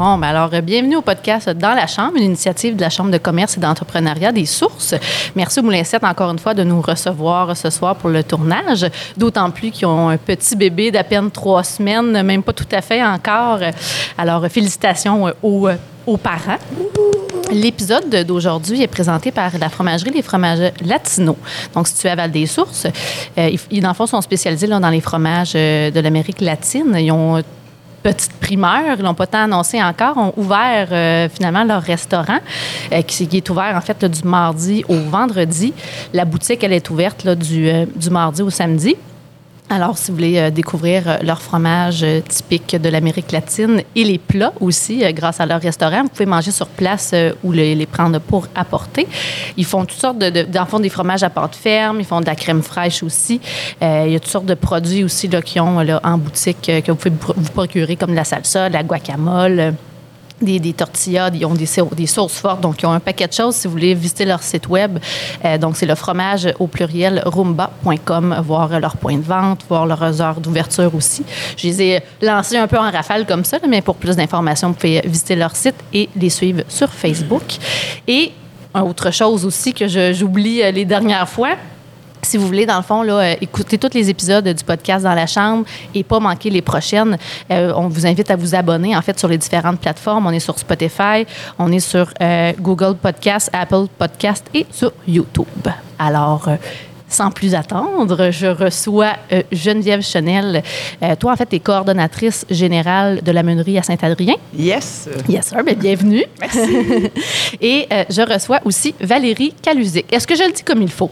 Bon, alors, bienvenue au podcast Dans la Chambre, une initiative de la Chambre de commerce et d'entrepreneuriat des sources. Merci au Moulin 7 encore une fois de nous recevoir ce soir pour le tournage, d'autant plus qu'ils ont un petit bébé d'à peine trois semaines, même pas tout à fait encore. Alors, félicitations euh, aux, euh, aux parents. L'épisode d'aujourd'hui est présenté par la fromagerie Les Fromages Latino, donc située à Val-des-Sources. Euh, ils, dans le fond, sont spécialisés là, dans les fromages de l'Amérique latine. Ils ont petite primeur, ils l'ont pas tant annoncé encore, ont ouvert euh, finalement leur restaurant, euh, qui, est ouvert en fait du mardi au vendredi. La boutique, elle est ouverte euh, du mardi au samedi. Alors, si vous voulez euh, découvrir euh, leur fromage euh, typique de l'Amérique latine et les plats aussi, grâce à leur restaurant, vous pouvez manger sur place ou les, prendre pour apporter. Ils font toutes sortes de, de, fond, des fromages à pâte ferme, ils font de la crème fraîche aussi. Il y a toutes sortes de produits aussi là, qu'ils ont là, en boutique que vous pouvez vous procurer, comme de la salsa, de la guacamole. Des, des tortillas, ils ont des, des sauces fortes, donc ils ont un paquet de choses si vous voulez visiter leur site web. Euh, donc, c'est le fromage au pluriel rumba.com, voir leur point de vente, voir leurs heures d'ouverture aussi. Je les ai lancés un peu en rafale comme ça, mais pour plus d'informations, vous pouvez visiter leur site et les suivre sur Facebook. Et autre chose aussi que j'oublie euh, les dernières fois, si vous voulez, dans le fond, là, euh, écouter tous les épisodes du podcast dans la chambre et pas manquer les prochaines, euh, on vous invite à vous abonner, en fait, sur les différentes plateformes. On est sur Spotify, on est sur euh, Google Podcast, Apple Podcast et sur YouTube. Alors, euh, sans plus attendre, je reçois Geneviève Chenel. Toi, en fait, tu es coordonnatrice générale de la meunerie à Saint-Adrien. Yes. Yes, sir. Bien, bienvenue. Merci. et je reçois aussi Valérie Calusic. Est-ce que je le dis comme il faut?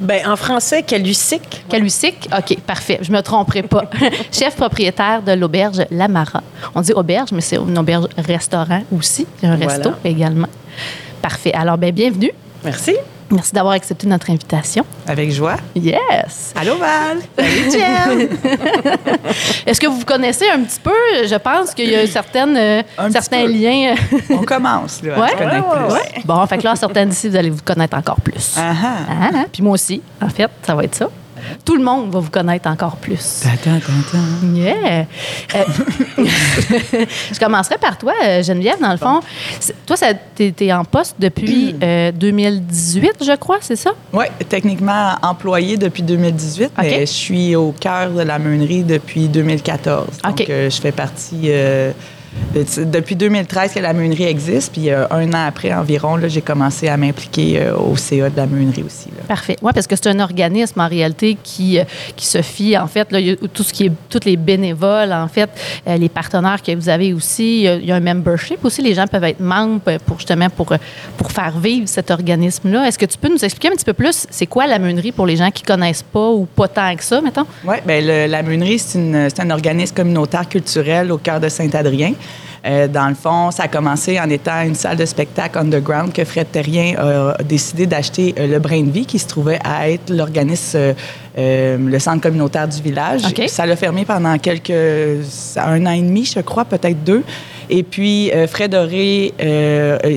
Ben, en français, calucic. Calusic? OK, parfait. Je me tromperai pas. Chef propriétaire de l'auberge Lamara. On dit auberge, mais c'est une auberge restaurant aussi. Un Voilà. resto également. Parfait. Alors, ben, bienvenue. Merci. Merci d'avoir accepté notre invitation. Avec joie. Yes! Allô, Val. Salut, Jen. Est-ce que vous vous connaissez un petit peu? Je pense qu'il y a certaines, euh, certains liens. On commence, là, à Ouais? se connaître Ouais, plus. ouais. Bon, fait que là, certaines d'ici, vous allez vous connaître encore plus. Ah. Ah, ah. Puis moi aussi, en fait, ça va être ça. Tout le monde va vous connaître encore plus. Attends, attends, Yeah. Euh, je commencerai par toi, euh, Geneviève, dans le fond. Toi, tu es, en poste depuis euh, 2018, je crois, c'est ça? Oui, techniquement employé depuis 2018, OK. mais je suis au cœur de la meunerie depuis 2014. Donc, euh, je fais partie. Euh, de- depuis 2013 que la meunerie existe, puis euh, un an après environ, j'ai commencé à m'impliquer euh, au CA de la meunerie aussi. là. Parfait. Oui, parce que c'est un organisme en réalité qui, qui se fie, en fait, là, il y a tout ce qui est, tous les bénévoles, en fait, euh, les partenaires que vous avez aussi. Il y, a, il y a un membership aussi. Les gens peuvent être membres pour justement pour, pour faire vivre cet organisme-là. Est-ce que tu peux nous expliquer un petit peu plus c'est quoi la meunerie pour les gens qui connaissent pas ou pas tant que ça, mettons? Oui, le- la meunerie, c'est une- c'est un organisme communautaire culturel au cœur de Saint-Adrien. Euh, dans le fond, ça a commencé en étant une salle de spectacle underground que Fred Terrien a décidé d'acheter euh, le Brin de Vie, qui se trouvait à être l'organisme, euh, le centre communautaire du village. Ça l'a fermé pendant quelques... un an et demi, je crois, peut-être deux. Et puis, Fred Doré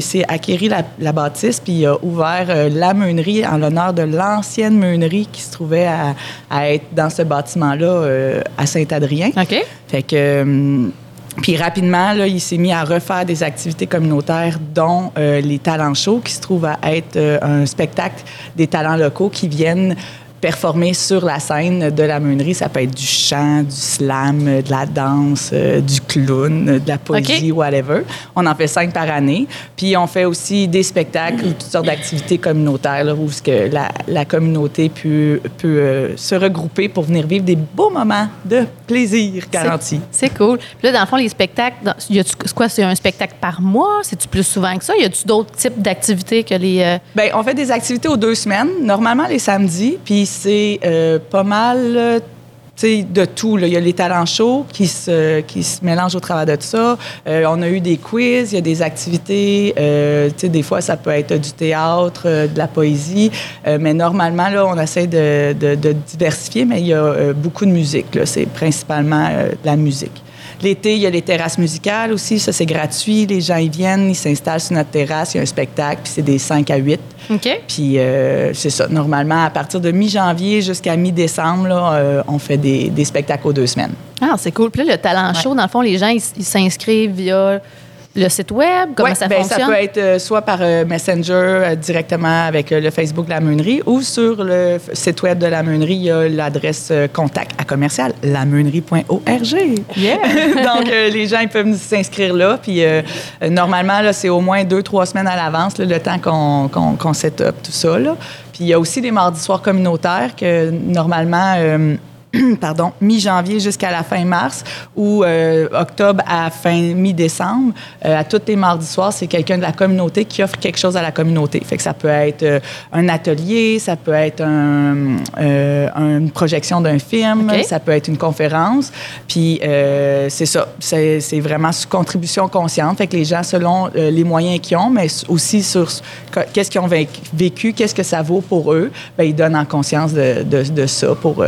s'est acquéri la, la bâtisse, puis il a ouvert la meunerie en l'honneur de l'ancienne meunerie qui se trouvait à, à être dans ce bâtiment-là à Saint-Adrien. OK. Fait que. Puis rapidement, là, il s'est mis à refaire des activités communautaires, dont euh, les talents chauds, qui se trouvent à être euh, un spectacle des talents locaux qui viennent performer sur la scène de la meunerie. Ça peut être du chant, du slam, euh, de la danse, euh, du clown, euh, de la poésie, whatever. On en fait cinq par année. Puis on fait aussi des spectacles ou toutes sortes d'activités communautaires là, où que la, la communauté peut, peut euh, se regrouper pour venir vivre des beaux moments de plaisir garantis. C'est cool. Puis là, dans le fond, les spectacles, dans- y c'est quoi, c'est un spectacle par mois? C'est-tu plus souvent que ça? Y a-tu d'autres types d'activités que les. euh, Bien, on fait des activités aux deux semaines, normalement les samedis, puis c'est euh, pas mal euh, de tout. là. Il y a les talents chauds qui se, qui se mélangent au travers de ça. Euh, on a eu des quiz, il y a des activités. euh, des fois, ça peut être du théâtre, de la poésie. Mais normalement, là, on essaie de, de- de diversifier, mais il y a beaucoup de musique. C'est principalement de la musique. L'été, il y a les terrasses musicales aussi. Ça, c'est gratuit. Les gens, ils viennent, ils s'installent sur notre terrasse. Il y a un spectacle, puis c'est des 5 à 8. OK. Puis euh, c'est ça. Normalement, à partir de mi-janvier jusqu'à mi-décembre, euh, on fait des, des spectacles aux deux semaines. Ah, c'est cool. Puis là, le talent Ouais. show, dans le fond, les gens, ils s'inscrivent via le site web. Comment Ouais, ça ben, fonctionne? ça peut être euh, soit par euh, Messenger euh, directement avec le Facebook de la Meunerie ou sur le site web de la Meunerie, il y a l'adresse contact à commercial lameunerie.org. Yeah. Donc, les gens ils peuvent s'inscrire là. Puis, normalement, là, c'est au moins deux, trois semaines à l'avance, le temps qu'on qu'on set up tout ça. Là. Puis, il y a aussi les mardis soirs communautaires que, normalement, pardon, mi-janvier jusqu'à la fin mars ou euh, octobre à fin mi-décembre. Euh, à tous les mardis soirs, c'est quelqu'un de la communauté qui offre quelque chose à la communauté. Fait que ça peut être euh, un atelier, ça peut être un, une projection d'un film, ça peut être une conférence. Puis c'est ça, c'est vraiment sous contribution consciente. Fait que les gens, selon les moyens qu'ils ont, mais aussi sur ce que- qu'est-ce qu'ils ont vécu- qu'est-ce que ça vaut pour eux, ben ils donnent en conscience de, de- de ça pour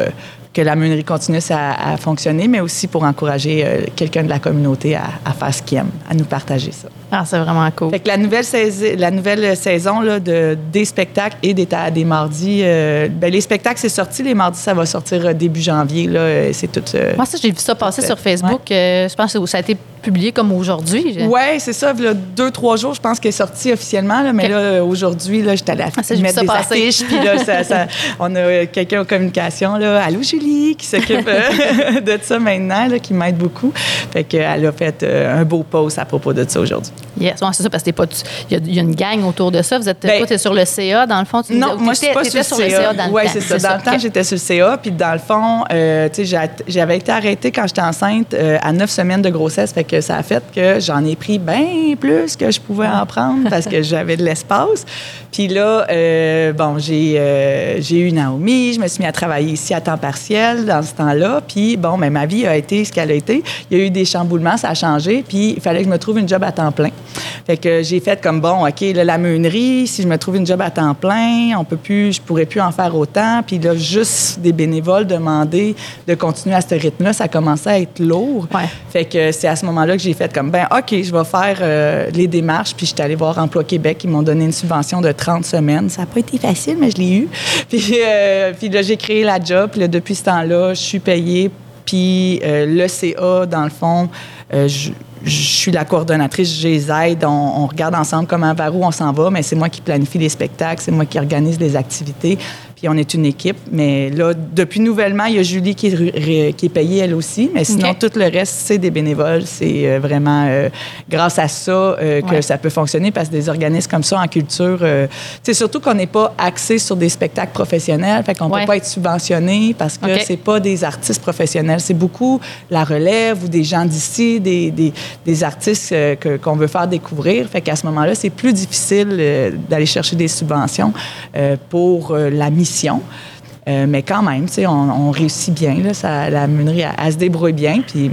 que la meunerie continue à, à fonctionner, mais aussi pour encourager euh, quelqu'un de la communauté à, à faire ce qu'il aime, à nous partager ça. Ah, c'est vraiment cool. Fait que la nouvelle, saisi- la nouvelle saison là, de, des spectacles et des, des mardis, euh, ben, les spectacles, c'est sorti. Les mardis, ça va sortir euh, début janvier. Là, c'est tout. euh, Moi, ça, j'ai vu ça passer sur Facebook. je pense que ça a été publié comme aujourd'hui. Oui, c'est ça. Là, deux, trois jours, je pense qu'elle est sortie officiellement. Là, mais là, aujourd'hui, là, j'étais allée Ah, mettre ça des passer. affiches. Puis là, ça- ça- on a quelqu'un en communication. Là, Allô, Julie, qui s'occupe euh, de ça maintenant, là, qui m'aide beaucoup. Fait qu'elle a fait euh, un beau post à propos de ça aujourd'hui. Yes, ouais, c'est ça, parce que t'es pas. tu- Il y, y a une gang autour de ça. Vous êtes. Ben, toi, sur le CA, dans le fond. Tu Non, disais- moi, je suis pas t'étais sur le CA. dans le Oui, c'est ça. Dans le temps, j'étais sur le CA. Puis dans le fond, euh, tu sais, j'avais été arrêtée quand j'étais enceinte euh, à neuf semaines de grossesse. Fait que ça a fait que j'en ai pris bien plus que je pouvais en prendre parce que j'avais de l'espace. Puis là, euh, bon, j'ai j'ai eu Naomi. Je me suis mis à travailler ici à temps partiel dans ce temps-là. Puis bon, mais ma vie a été ce qu'elle a été. Il y a eu des chamboulements, ça a changé. Puis il fallait que je me trouve une job à temps plein. Fait que j'ai fait comme bon, OK, là, la meunerie, si je me trouve une job à temps plein, on peut plus, je pourrais plus en faire autant. Puis là, juste des bénévoles demander de continuer à ce rythme-là, ça commençait à être lourd. Ouais. Fait que c'est à ce moment-là que j'ai fait comme ben OK, je vais faire euh, les démarches. Puis j'étais allée voir Emploi Québec, ils m'ont donné une subvention de 30 semaines. Ça n'a pas été facile, mais je l'ai eu. Puis, euh, puis là, j'ai créé la job. Puis là, depuis ce temps-là, je suis payée. Puis euh, le CA, dans le fond, euh, je, je suis la coordonnatrice, je les aide, on, on regarde ensemble comment, vers où on s'en va, mais c'est moi qui planifie les spectacles, c'est moi qui organise les activités, puis on est une équipe. Mais là, depuis nouvellement, il y a Julie qui est, qui payée elle aussi, mais sinon, tout le reste, c'est des bénévoles. C'est euh, vraiment euh, grâce à ça euh, que Ouais. ça peut fonctionner, parce que des organismes comme ça en culture, euh, c'est surtout qu'on n'est pas axé sur des spectacles professionnels, fait qu'on Ouais. peut pas être subventionné parce que OK. c'est pas des artistes professionnels, c'est beaucoup la relève ou des gens d'ici, des, des, des artistes que- qu'on veut faire découvrir. Fait qu'à ce moment-là, c'est plus difficile d'aller chercher des subventions pour la mission. Euh, mais quand même, on, on réussit bien. Ça, la meunerie, elle se débrouille bien. Puis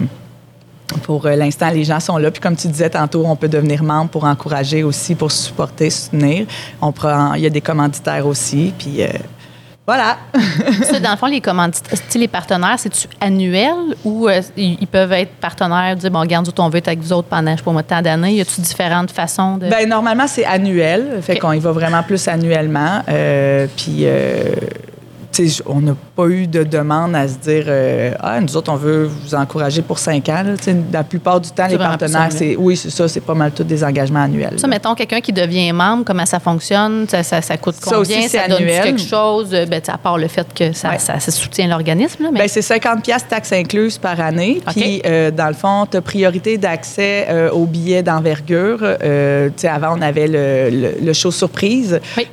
pour euh, l'instant, les gens sont là. Puis comme tu disais tantôt, on peut devenir membre pour encourager aussi, pour supporter, soutenir. On prend, il y a des commanditaires aussi. Puis euh, voilà. Ça, dans le fond, les sais, les partenaires, c'est-tu annuel ou euh, ils peuvent être partenaires, dire, bon, regarde, on veut être avec vous autres pendant, je sais pas moi, tant d'années. Y a-tu différentes façons de. Ben normalement c'est annuel, fait qu'on y va vraiment plus annuellement. Euh, puis euh, tu sais, on n'a pas eu de demande à se dire euh, ah nous autres on veut vous encourager pour cinq ans. là. La plupart du temps les partenaires c'est oui c'est ça c'est pas mal tous des engagements annuels. Ça, mettons, quelqu'un qui devient membre, comment ça fonctionne? Ça, ça, ça coûte Ça combien? aussi, c'est donne quelque chose? Euh, Ben, à part le fait que ça, Ouais. ça, ça soutient l'organisme. Mais... Ben, c'est 50 pièces taxes incluses par année. Puis, euh, dans le fond, tu as priorité d'accès euh, aux billets d'envergure. Avant, on avait le, le- le show surprise. Oui.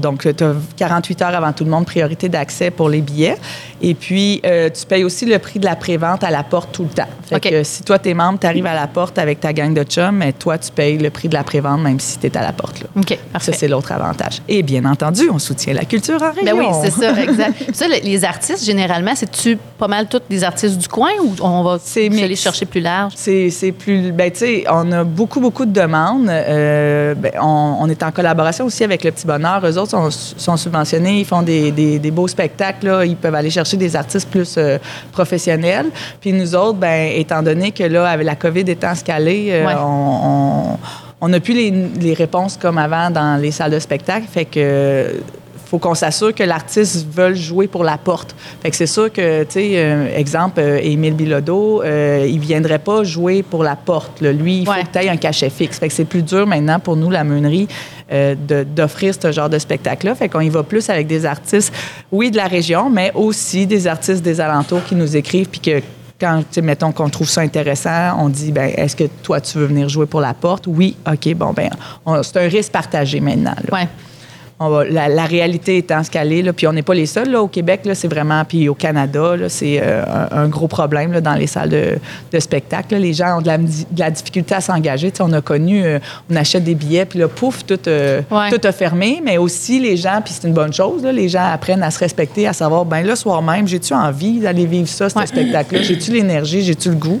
Donc, tu as 48 heures avant tout le monde, priorité d'accès pour les billets. Et puis, euh, tu payes aussi le prix de la prévente à la porte tout le temps. Fait que si toi, tu es membre, tu arrives à la porte avec ta gang de chums, mais toi, tu payes le prix de la prévente même si tu es à la porte. Là. OK, parfait. Ça, c'est l'autre avantage. Et bien entendu, on soutient la culture en région. Ben oui, c'est ça, exact. ça, le- les artistes, généralement, c'est-tu pas mal tous des artistes du coin ou on va C'est aller chercher plus large? C'est, c'est plus. Ben, tu sais, on a beaucoup, beaucoup de demandes. Euh, ben, on, on est en collaboration aussi avec Le Petit Bonheur. Eux autres sont, sont subventionnés, ils font des, des- des beaux spectacles. là. Ils peuvent aller chercher chercher des artistes plus euh, professionnels. Puis nous autres, ben, étant donné que là, avec la COVID étant escalée, euh, Ouais. on, on- on n'a plus les, les réponses comme avant dans les salles de spectacle. Fait que faut qu'on s'assure que l'artiste veut jouer pour la porte. Fait que c'est sûr que, tu sais, euh, exemple, euh, Émile Bilodeau, euh, il viendrait pas jouer pour la porte. là. Lui, il faut Ouais. que tu un cachet fixe. Fait que c'est plus dur maintenant pour nous, la meunerie, euh, d'offrir ce genre de spectacle-là. Fait qu'on y va plus avec des artistes, oui, de la région, mais aussi des artistes des alentours qui nous écrivent puis que quand, mettons qu'on trouve ça intéressant, on dit, ben, est-ce que toi, tu veux venir jouer pour la porte? Oui, OK, bon, ben, c'est un risque partagé maintenant. là. Ouais. On va- la, la réalité étant ce qu'elle est, là, puis on n'est pas les seuls là, au Québec, là, c'est vraiment, puis au Canada, là, c'est euh, un, un gros problème là, dans les salles de, de spectacle. là. Les gens ont de la, de la difficulté à s'engager. Tu sais, On a connu, euh, on achète des billets, puis là, pouf, tout, euh, Ouais. tout a fermé, mais aussi les gens, puis c'est une bonne chose, là, les gens apprennent à se respecter, à savoir, ben le soir même, j'ai-tu envie d'aller vivre ça, ce Ouais. spectacle-là? J'ai-tu l'énergie, j'ai-tu le goût?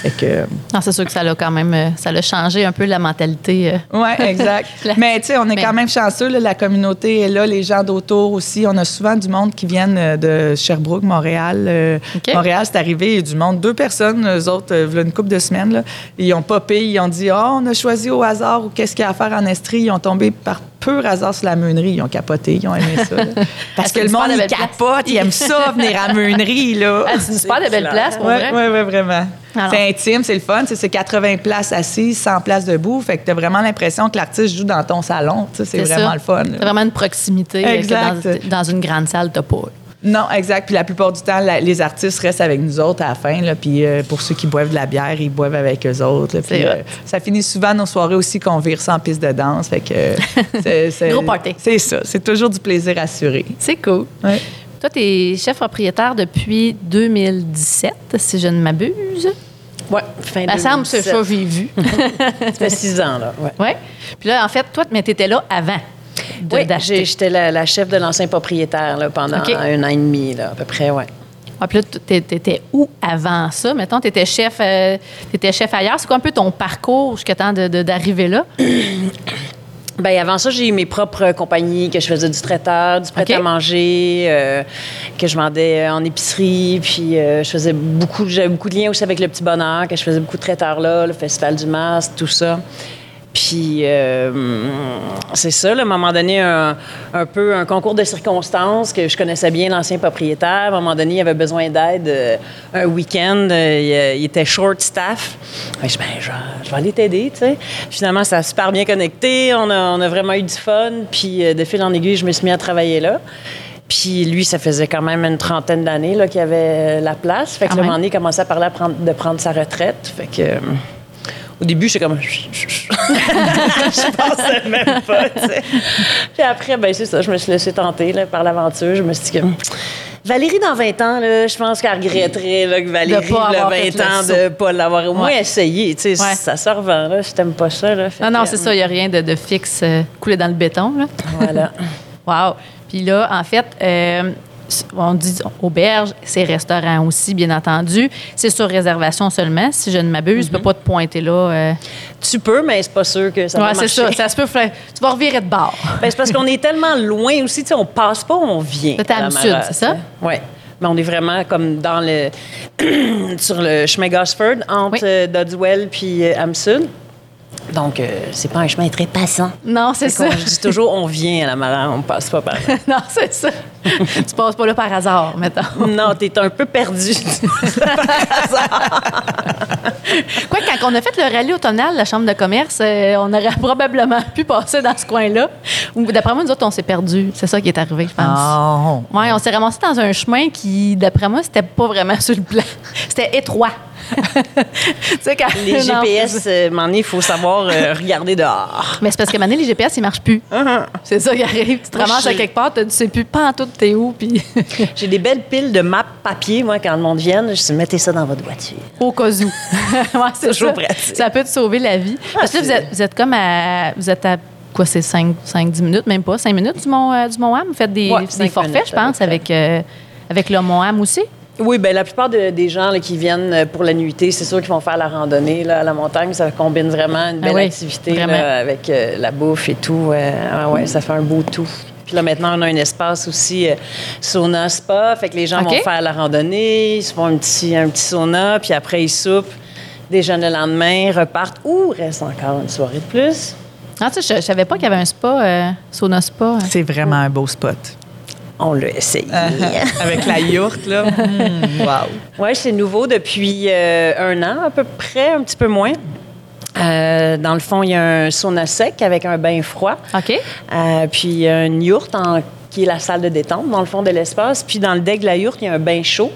Fait que, Non, c'est sûr que ça l'a quand même, euh, ça l'a changé un peu la mentalité. euh. Oui, exact. La- Mais tu sais, on est Mais- quand même chanceux. là, la communauté est là, les gens d'autour aussi. On a souvent du monde qui viennent euh, de Sherbrooke, Montréal. Euh. Montréal, c'est arrivé, il y a du monde. Deux personnes, eux autres, euh, une couple de semaines, là, ils ont popé, ils ont dit « Ah, on a choisi au hasard ou qu'est-ce qu'il y a à faire en Estrie. » Ils ont tombé par pur hasard sur la meunerie. Ils ont capoté, ils ont aimé ça. là. Parce que le monde, de il capote, ils aiment ça, venir à la meunerie, là. Ah, c'est une super de belle place, pour Oui, vrai. oui, oui, vraiment. C'est intime, c'est le fun. C'est 80 places assises, 100 places debout. Fait que tu as vraiment l'impression que l'artiste joue dans ton salon. C'est vraiment ça. le fun. C'est vraiment une proximité euh, Exact. que dans, dans une grande salle, t'as pas. Non, exact. Puis la plupart du temps, la- les artistes restent avec nous autres à la fin. Là, puis euh, pour ceux qui boivent de la bière, ils boivent avec eux autres. là. Puis, euh, ça finit souvent nos soirées aussi qu'on vire en piste de danse. Fait que euh, c'est- c'est- Gros party. C'est ça. C'est toujours du plaisir assuré. C'est cool. Ouais. Toi, tu es chef propriétaire depuis 2017, si je ne m'abuse. Oui, fin Ça semble, c'est 2017. ça, j'ai vu. Ça fait six ans, là. Ouais. oui. Puis là, en fait, toi, mais tu étais là avant Oui, j'étais la, la chef de l'ancien propriétaire là, pendant un an et demi, là, à peu près, ouais. Ouais, puis là, tu étais où avant ça? Mettons, tu étais chef, euh, t'étais chef ailleurs. C'est quoi un peu ton parcours jusqu'à temps d'arriver là? Ben avant ça, j'ai eu mes propres compagnies, que je faisais du traiteur, du prêt-à-manger, euh, que je vendais en épicerie, puis euh, je faisais beaucoup, j'avais beaucoup de liens aussi avec le Petit Bonheur, que je faisais beaucoup de traiteurs là, le Festival du Masque, tout ça. Puis euh, c'est ça, là, à un moment donné, un, un peu un concours de circonstances que je connaissais bien l'ancien propriétaire. À un moment donné, il avait besoin d'aide euh, un week-end. euh, il, il était short staff. Que Je ben, je, je vais aller t'aider, tu sais. Finalement, ça a super bien connecté. On a, on a vraiment eu du fun. Puis de fil en aiguille, je me suis mis à travailler là. Puis lui, ça faisait quand même une trentaine d'années qu'il avait la place. Fait que un même. moment donné, il commençait à parler à prendre- de prendre sa retraite. Fait que... au début, j'étais comme. je pensais même pas, tu sais. Puis après, ben c'est ça, je me suis laissée tenter là, par l'aventure. Je me suis dit que. Valérie, dans 20 ans, là, je pense qu'elle regretterait là, que Valérie, là, avoir 20 fait le ans, de ne pas l'avoir au moins Ouais. essayé. Tu sais, Ouais. Ça se revend, là, si t'aimes pas ça. Là, Fait Non, non, c'est ça. Il n'y a rien de, de fixe euh, coulé dans le béton. Là. Voilà. Wow. Puis là, en fait, euh, on dit auberge, c'est restaurant aussi, bien entendu. C'est sur réservation seulement, si je ne m'abuse. Tu peux pas te pointer là. euh. tu peux, mais c'est pas sûr que ça va Ouais, c'est marcher. ça. Ça se peut. faire- Tu vas revirer de bord. Ben, c'est parce qu'on est tellement loin aussi, tu sais, on passe pas, on vient. Amsud, Mara, c'est ça? Oui. Mais on est vraiment comme dans le. sur le chemin Gosford, entre Oui. euh, Dodswell puis euh, Amsud. Donc, euh, c'est pas un chemin très passant. Non, c'est ça. Je dis toujours, on vient à la Mara, on passe pas par là. non, c'est ça. tu passes pas là par hasard, mettons. non, t'es un peu perdu. Quoi, quand on a fait le rallye automnal, la Chambre de commerce, euh, on aurait probablement pu passer dans ce coin-là. D'après moi, nous autres, on s'est perdus. C'est ça qui est arrivé, je pense. Oh. Oui, on s'est ramassé dans un chemin qui, d'après moi, c'était pas vraiment sur le plan. C'était étroit. quand Les GPS, euh, il faut savoir euh, regarder dehors. Mais c'est parce que maintenant, les GPS, ils marchent plus. C'est ça qui arrive. Tu te ramasses à quelque part, tu ne sais plus pas en tout t'es où, puis J'ai des belles piles de maps papier, moi, quand le monde vient. Je dis, mettez ça dans votre voiture. au cas où. ouais, c'est Toujours ça. pratique. Ça peut te sauver la vie. Parce que là, vous êtes, vous êtes comme à. Vous êtes à quoi, c'est 5-10 minutes, même pas, 5 minutes du Mont, euh, du Mont Ham? Vous faites des, Ouais, des cinq forfaits, minutes, je pense, avec, euh, avec le Mont Ham aussi? Oui, bien, la plupart de- des gens là, qui viennent euh, pour la nuitée, c'est sûr qu'ils vont faire la randonnée là, à la montagne. Ça combine vraiment une Ah belle oui, activité là, avec euh, la bouffe et tout. Euh, ah ouais, ça fait un beau tout. Puis là, maintenant, on a un espace aussi euh, sauna spa. Fait que les gens vont faire la randonnée, ils se font un petit, un petit sauna, puis après, ils soupent, déjeunent le lendemain, repartent ou restent encore une soirée de plus. Ah, tu sais, je, je savais pas qu'il y avait un spa, euh, sauna spa. C'est vraiment un beau spot. On l'a essayé. Avec la yourte, là. Mm, wow. Oui, c'est nouveau depuis euh, un an à peu près, un petit peu moins. Euh, dans le fond, il y a un sauna sec avec un bain froid. OK. Euh, puis il y a une yourte en- qui est la salle de détente dans le fond de l'espace. Puis dans le deck de la yourte, il y a un bain chaud.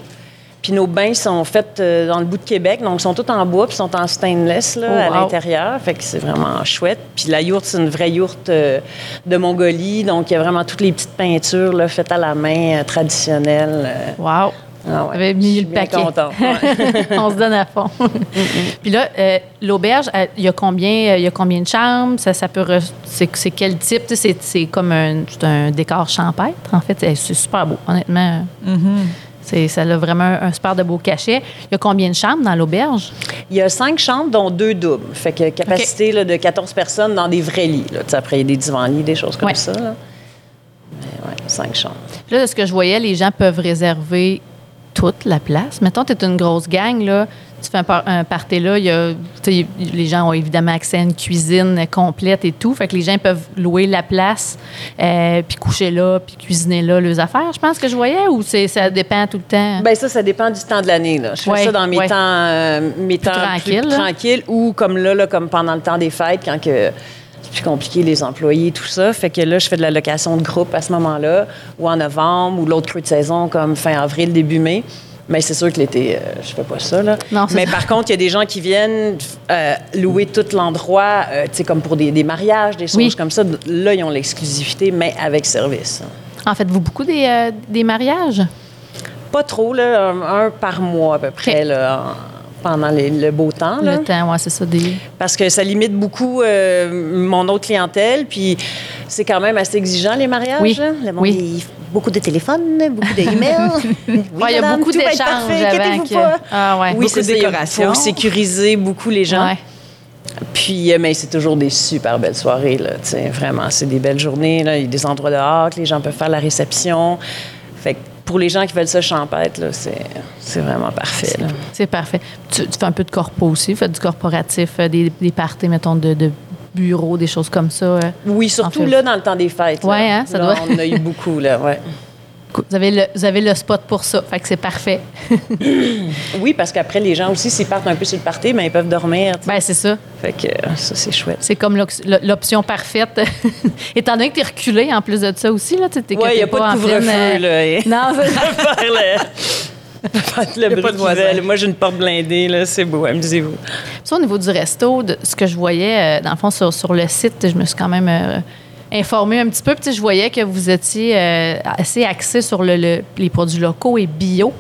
Puis nos bains sont faits euh, dans le bout de Québec, donc ils sont tous en bois puis sont en stainless là, Oh, à wow. l'intérieur. Fait que c'est vraiment chouette. Puis la yourte, c'est une vraie yourte euh, de Mongolie, donc il y a vraiment toutes les petites peintures là, faites à la main, euh, traditionnelles. euh. Wow. Ah ouais. Avez mis Je suis le bien paquet. ouais. On se donne à fond. Puis là, euh, l'auberge, il y a combien, il y a combien de chambres? Ça, ça peut re- c'est, c'est quel type? C'est, c'est comme un, c'est un décor champêtre, en fait. C'est- C'est super beau, honnêtement. C'est, ça a vraiment un, un super de beau cachet. Il y a combien de chambres dans l'auberge? Il y a cinq chambres, dont deux doubles. Fait que capacité là, de 14 personnes dans des vrais lits. Là. Après, il y a des divans-lits, des choses comme Ouais. ça. là. Mais ouais, cinq chambres. Là, de ce que je voyais, les gens peuvent réserver toute la place. Mettons, tu es une grosse gang, là, tu fais un, par- un party là, y a, les gens ont évidemment accès à une cuisine complète et tout. Fait que les gens peuvent louer la place, euh, puis coucher là, puis cuisiner là leurs affaires, je pense que je voyais, ou ça dépend tout le temps? Ben ça, ça dépend du temps de l'année. Je fais Ouais, ça dans mes ouais. temps, euh, mes temps tranquille, plus tranquilles ou comme là, là, comme pendant le temps des fêtes, quand que c'est plus compliqué, les employés, tout ça. Fait que là, je fais de la location de groupe à ce moment-là, ou en novembre, ou l'autre creux de saison, comme fin avril, début mai. Mais c'est sûr que l'été, euh, je fais pas ça. Là. Non, Mais ça. par contre, il y a des gens qui viennent euh, louer tout l'endroit, euh, tu sais, comme pour des, des mariages, des choses Oui. comme ça. Là, ils ont l'exclusivité, mais avec service. En faites-vous beaucoup des, euh, des mariages? Pas trop, là, un, un par mois à peu près, là, en- pendant les- le beau temps. Là. Le temps, ouais, c'est ça. Des... Parce que ça limite beaucoup euh, mon autre clientèle, puis c'est quand même assez exigeant, les mariages. Oui. là. Le monde, Oui. il- beaucoup de téléphones, beaucoup d'emails. oui, Ouais, il y a madame, beaucoup d'échanges pas. Ah ouais. Oui, Beaucoup c'est de ça, il décorations. faut sécuriser beaucoup les gens. Ouais. Puis, euh, mais c'est toujours des super belles soirées, là, vraiment. C'est des belles journées, là. Il y a des endroits dehors que les gens peuvent faire la réception. Fait que pour les gens qui veulent ça champêtre, là, c'est, c'est vraiment parfait, là. C'est parfait. Tu, tu fais un peu de corpo aussi, fais du corporatif, euh, des, des parties, mettons, de, de bureaux, des choses comme ça. euh. Oui, surtout En fait- là, dans le temps des fêtes. Ouais, hein, ça Là, doit- On en a eu beaucoup, là, ouais. Vous avez, le, vous avez le spot pour ça, fait que c'est parfait. Oui, parce qu'après, les gens aussi, s'ils partent un peu sur le party, mais ils peuvent dormir. Ben c'est ça. Fait que euh, ça, c'est chouette. C'est comme l'option parfaite. Étant donné que tu es reculé en plus de ça aussi, là, t'es- Oui, il n'y t'es a pas de en couvre-feu, euh, là. et- Non, c'est- Faire le, pas bruit de. Moi, j'ai une porte blindée, là. C'est beau, amusez-vous. Ça, au niveau du resto, de ce que je voyais, euh, dans le fond, sur, sur le site, je me suis quand même euh, informée un petit peu. Puis, je voyais que vous étiez euh, assez axé sur le- le- les produits locaux et bio.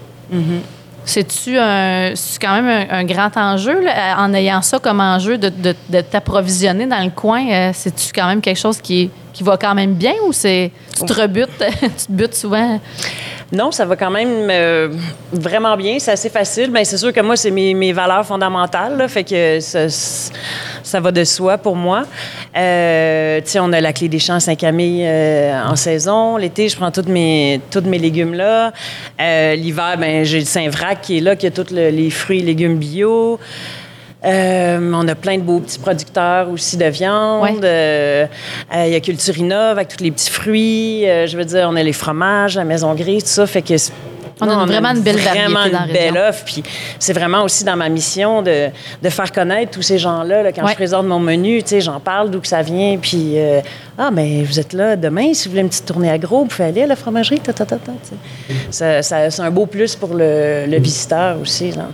C'est-tu un, c'est quand même un, un grand enjeu, là, en ayant ça comme enjeu de, de- de t'approvisionner dans le coin? euh, C'est-tu quand même quelque chose qui, qui va quand même bien ou c'est tu te rebutes, tu te butes souvent? Non, ça va quand même euh, vraiment bien. C'est assez facile. Mais c'est sûr que moi, c'est mes, valeurs fondamentales. là. fait que ça, va de soi pour moi. Euh, on a la clé des champs à Saint-Camille euh, en saison. L'été, je prends tous mes, légumes là. Euh, L'hiver, ben, j'ai le Saint-Vrac qui est là, qui a tous le- les fruits et légumes bio. Euh, on a plein de beaux petits producteurs aussi de viande. Ouais. Euh, euh, Il y a Culturina avec tous les petits fruits. Je veux dire, on a les fromages, la maison grise, tout ça. Fait que On a vraiment une belle vraiment variété dans une belle offre. Puis c'est vraiment aussi dans ma mission de, de faire connaître tous ces gens-là. là. quand Ouais. je présente mon menu, tu sais, j'en parle d'où que ça vient. Puis, euh, ah, mais vous êtes là demain. Si vous voulez une petite tournée agro, vous pouvez aller à la fromagerie. Ta, ta, ta, ça, ça- c'est un beau plus pour le, le visiteur aussi. Là.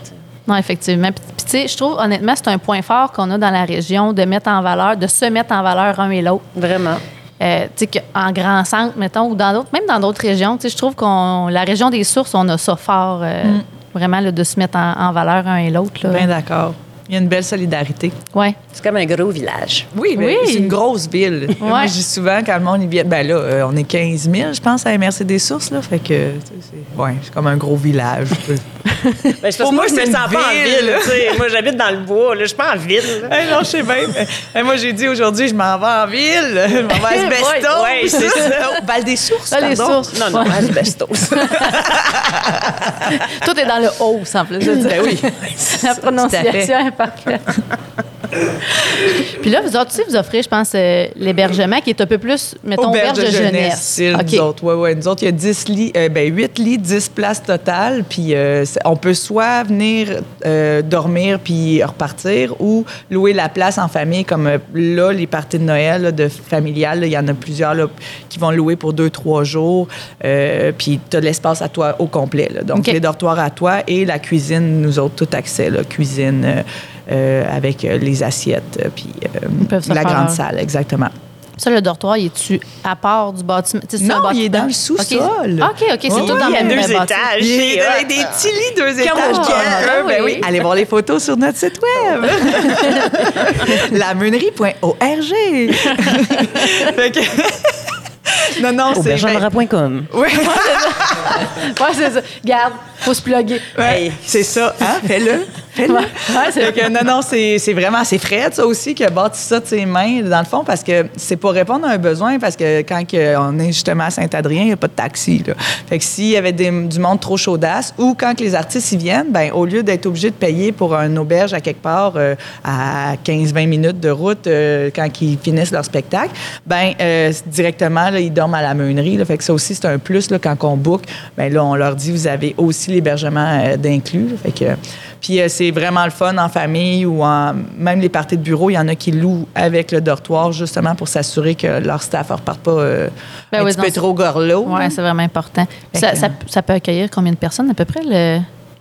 Non, effectivement. Puis, tu sais, je trouve, honnêtement, c'est un point fort qu'on a dans la région de mettre en valeur, de se mettre en valeur un et l'autre. Vraiment. Euh, tu sais, qu'en grand centre, mettons, ou dans d'autres, même dans d'autres régions, tu sais, je trouve qu'on, la région des sources, on a ça fort, euh, vraiment, là, de se mettre en, en valeur un et l'autre. Bien d'accord. Il y a une belle solidarité. Ouais. C'est comme un gros village. Oui, mais Oui. c'est une grosse ville. Moi, je dis souvent, quand le monde il vient, ben là, euh, on est 15 000, je pense, à MRC des Sources, là. Fait que, tu sais, c'est ouais, c'est comme un gros village. Ben, Pour moi, je me c'est sens pas en ville. Moi, j'habite dans le bois. Là, je suis pas en ville. Hey, non, je sais bien. hey, moi, j'ai dit aujourd'hui, je m'en vais en ville. Je m'en vais à Asbestos. Ouais, ouais, c'est ça. Val des Sources, les pardon. sources. Non, non, Ouais. asbestos. Tout est dans le haut, en plus. Je dirais. Ben oui. La prononciation est parfaite. Puis là, vous autres aussi, vous offrez, je pense, euh, l'hébergement qui est un peu plus, mettons, auberge de jeunesse. C'est OK. nous autres. Ouais, ouais. Nous autres, il y a 10 lits, euh, ben, 8 lits, 10 places totales. Puis euh, on peut soit venir dormir puis repartir ou louer la place en famille, comme là, les parties de Noël là, de familiales, il y en a plusieurs là, qui vont louer pour 2-3 jours. Puis tu as l'espace à toi au complet. là. Donc, les dortoirs à toi et la cuisine, nous autres, tout accès. Là, cuisine avec euh, les assiettes, euh, puis euh, la grande salle, exactement. Ça, le dortoir, il est-tu à part du bâtiment? Non, bâtiment? il est dans le sous-sol. OK, OK, c'est Oui, tout dans il y a le deux bâtiment. étages. Il hot. avec des petits lits deux Comme étages. a un, ben oui. oui. Allez voir les photos sur notre site web. Lameunerie.org. Fait que- non, non, c'est... Aubergeonora.com. Oui, Ouais, c'est ça. Garde, faut se plugger. ouais, c'est ça. Hein? Fais-le. Fais-le. Ouais, que non, non, c'est vraiment, c'est Fred, ça aussi, qui a bâti ça de ses mains, dans le fond, parce que c'est pour répondre à un besoin, parce que quand on est justement à Saint-Adrien, il n'y a pas de taxi, là. Fait que s'il y avait des- du monde trop chaudasse, ou quand que les artistes y viennent, ben au lieu d'être obligé de payer pour un auberge à quelque part euh, à 15-20 minutes de route euh, quand ils finissent leur spectacle, ben euh, directement, là, ils dorment à la meunerie, là. Fait que ça aussi, c'est un plus, là, quand on book, ben là, on leur dit, vous avez aussi l'hébergement euh, d'inclus, que... Puis euh, c'est vraiment le fun en famille ou en même les parties de bureau, il y en a qui louent avec le dortoir justement pour s'assurer que leur staff ne repart pas euh, Ben un oui, petit peu trop gorlot. Oui, c'est vraiment important. Ça, ça, ça peut accueillir combien de personnes à peu près? Le...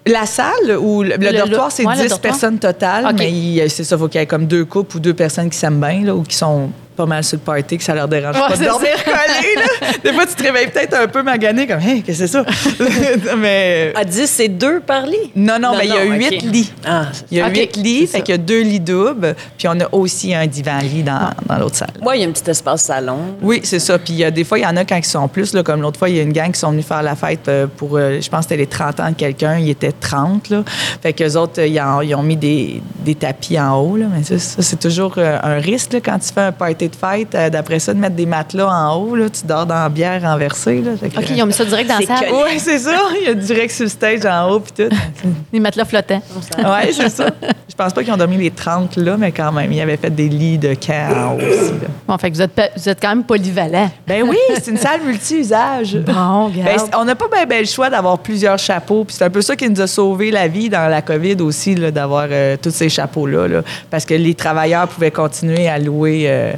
La salle ou le, le Le- dortoir, c'est ouais, le 10 dortoir. personnes totales, OK. mais il- c'est ça, faut qu'il y ait comme deux couples ou deux personnes qui s'aiment bien là, ou qui sont pas mal sur le party, que ça leur dérange Ouais, pas de c'est dormir collés. là. Des fois, tu te réveilles peut-être un peu magané, comme, hey, qu'est-ce que c'est ça? mais À 10, c'est deux par lit? non, non, mais il y a huit lits. Ah, Il y a huit lits, c'est fait qu'il y a deux lits doubles, puis on a aussi un divan-lit dans, dans l'autre salle. moi, il y a un petit espace salon. Oui, c'est ça. Puis il y a des fois, il y en a quand ils sont plus, là, comme l'autre fois, il y a une gang qui sont venus faire la fête euh, pour, euh, je pense que c'était les 30 ans de quelqu'un, il était 30, là. Fait qu'eux autres, euh, ils, en- ils ont mis des, des tapis en haut, là. Mais ça, ça, c'est toujours euh, un risque, là, quand tu fais un party de fête. euh, D'après ça, de mettre des matelas en haut, là, tu dors dans la bière renversée, là. Que- OK, ils ont mis ça direct dans la salle. Oui, c'est ça. Il y a direct sur le stage en haut, puis tout. Les matelas flottants. Oui, c'est ça. Je pense pas qu'ils ont dormi les 30 là, mais quand même, ils avaient fait des lits de camp en haut aussi, là. Bon, fait que vous êtes, vous êtes quand même polyvalent. Ben oui, c'est une salle multi-usage. Bon, Ben, on n'a pas bien ben le choix d'avoir plusieurs chapeaux. Puis c'est un peu ça qui nous a sauvé la vie dans la COVID aussi, d'avoir euh, tous ces chapeaux-là. là. parce que les travailleurs pouvaient continuer à louer euh,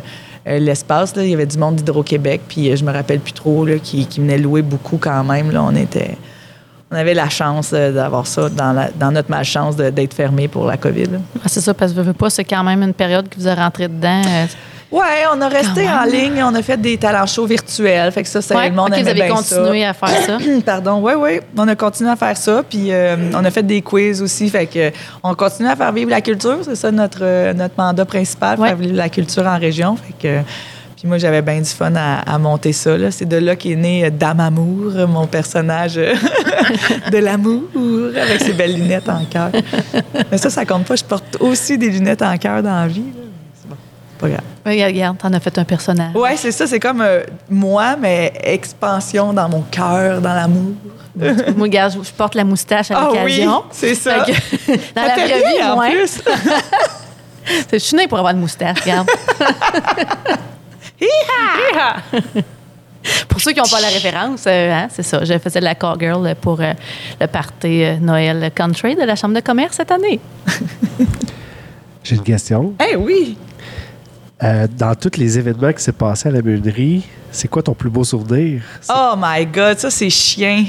l'espace. là. Il y avait du monde d'Hydro-Québec, puis euh, je me rappelle plus trop, là, qui, qui venait louer beaucoup quand même. Là. On était... On avait la chance euh, d'avoir ça dans, la- dans notre malchance d'être fermé pour la COVID. Ah, c'est ça, parce que vous veux pas, c'est quand même une période que vous êtes rentré dedans. Ouais, on a resté en ligne, on a fait des talents shows virtuels. Fait que ça, ça ouais, le monde OK, vous avez bien continué à faire ça. Pardon, oui, oui. On a continué à faire ça. Puis euh, on a fait des quiz aussi. Fait que on continue à faire vivre la culture. C'est ça notre, euh, notre mandat principal, Ouais. faire vivre la culture en région. Fait que. Puis moi, j'avais bien du fun à, à monter ça. là. C'est de là qu'est né euh, Dame Amour, mon personnage de l'amour, avec ses belles lunettes en cœur. Mais ça, ça compte pas. Je porte aussi des lunettes en cœur dans la vie. là. Pas grave. Regarde, regarde, t'en as fait un personnage. Ouais, c'est ça. C'est comme euh, moi, mais expansion dans mon cœur, dans l'amour. Moi, regarde, je je porte la moustache à Ah oui, l'occasion. c'est ça. Que, dans Ça la vraie vie, en moins. plus. Je suis née pour avoir une moustache, regarde. Pour ceux qui n'ont pas la référence, euh, hein, c'est ça. Je faisais de la call girl pour euh, le party euh, Noël Country de la Chambre de commerce cette année. J'ai une question. Eh oui! Euh, dans tous les événements qui s'est passé à la meunerie, c'est quoi ton plus beau souvenir? C'est- Oh my God, ça, c'est chien.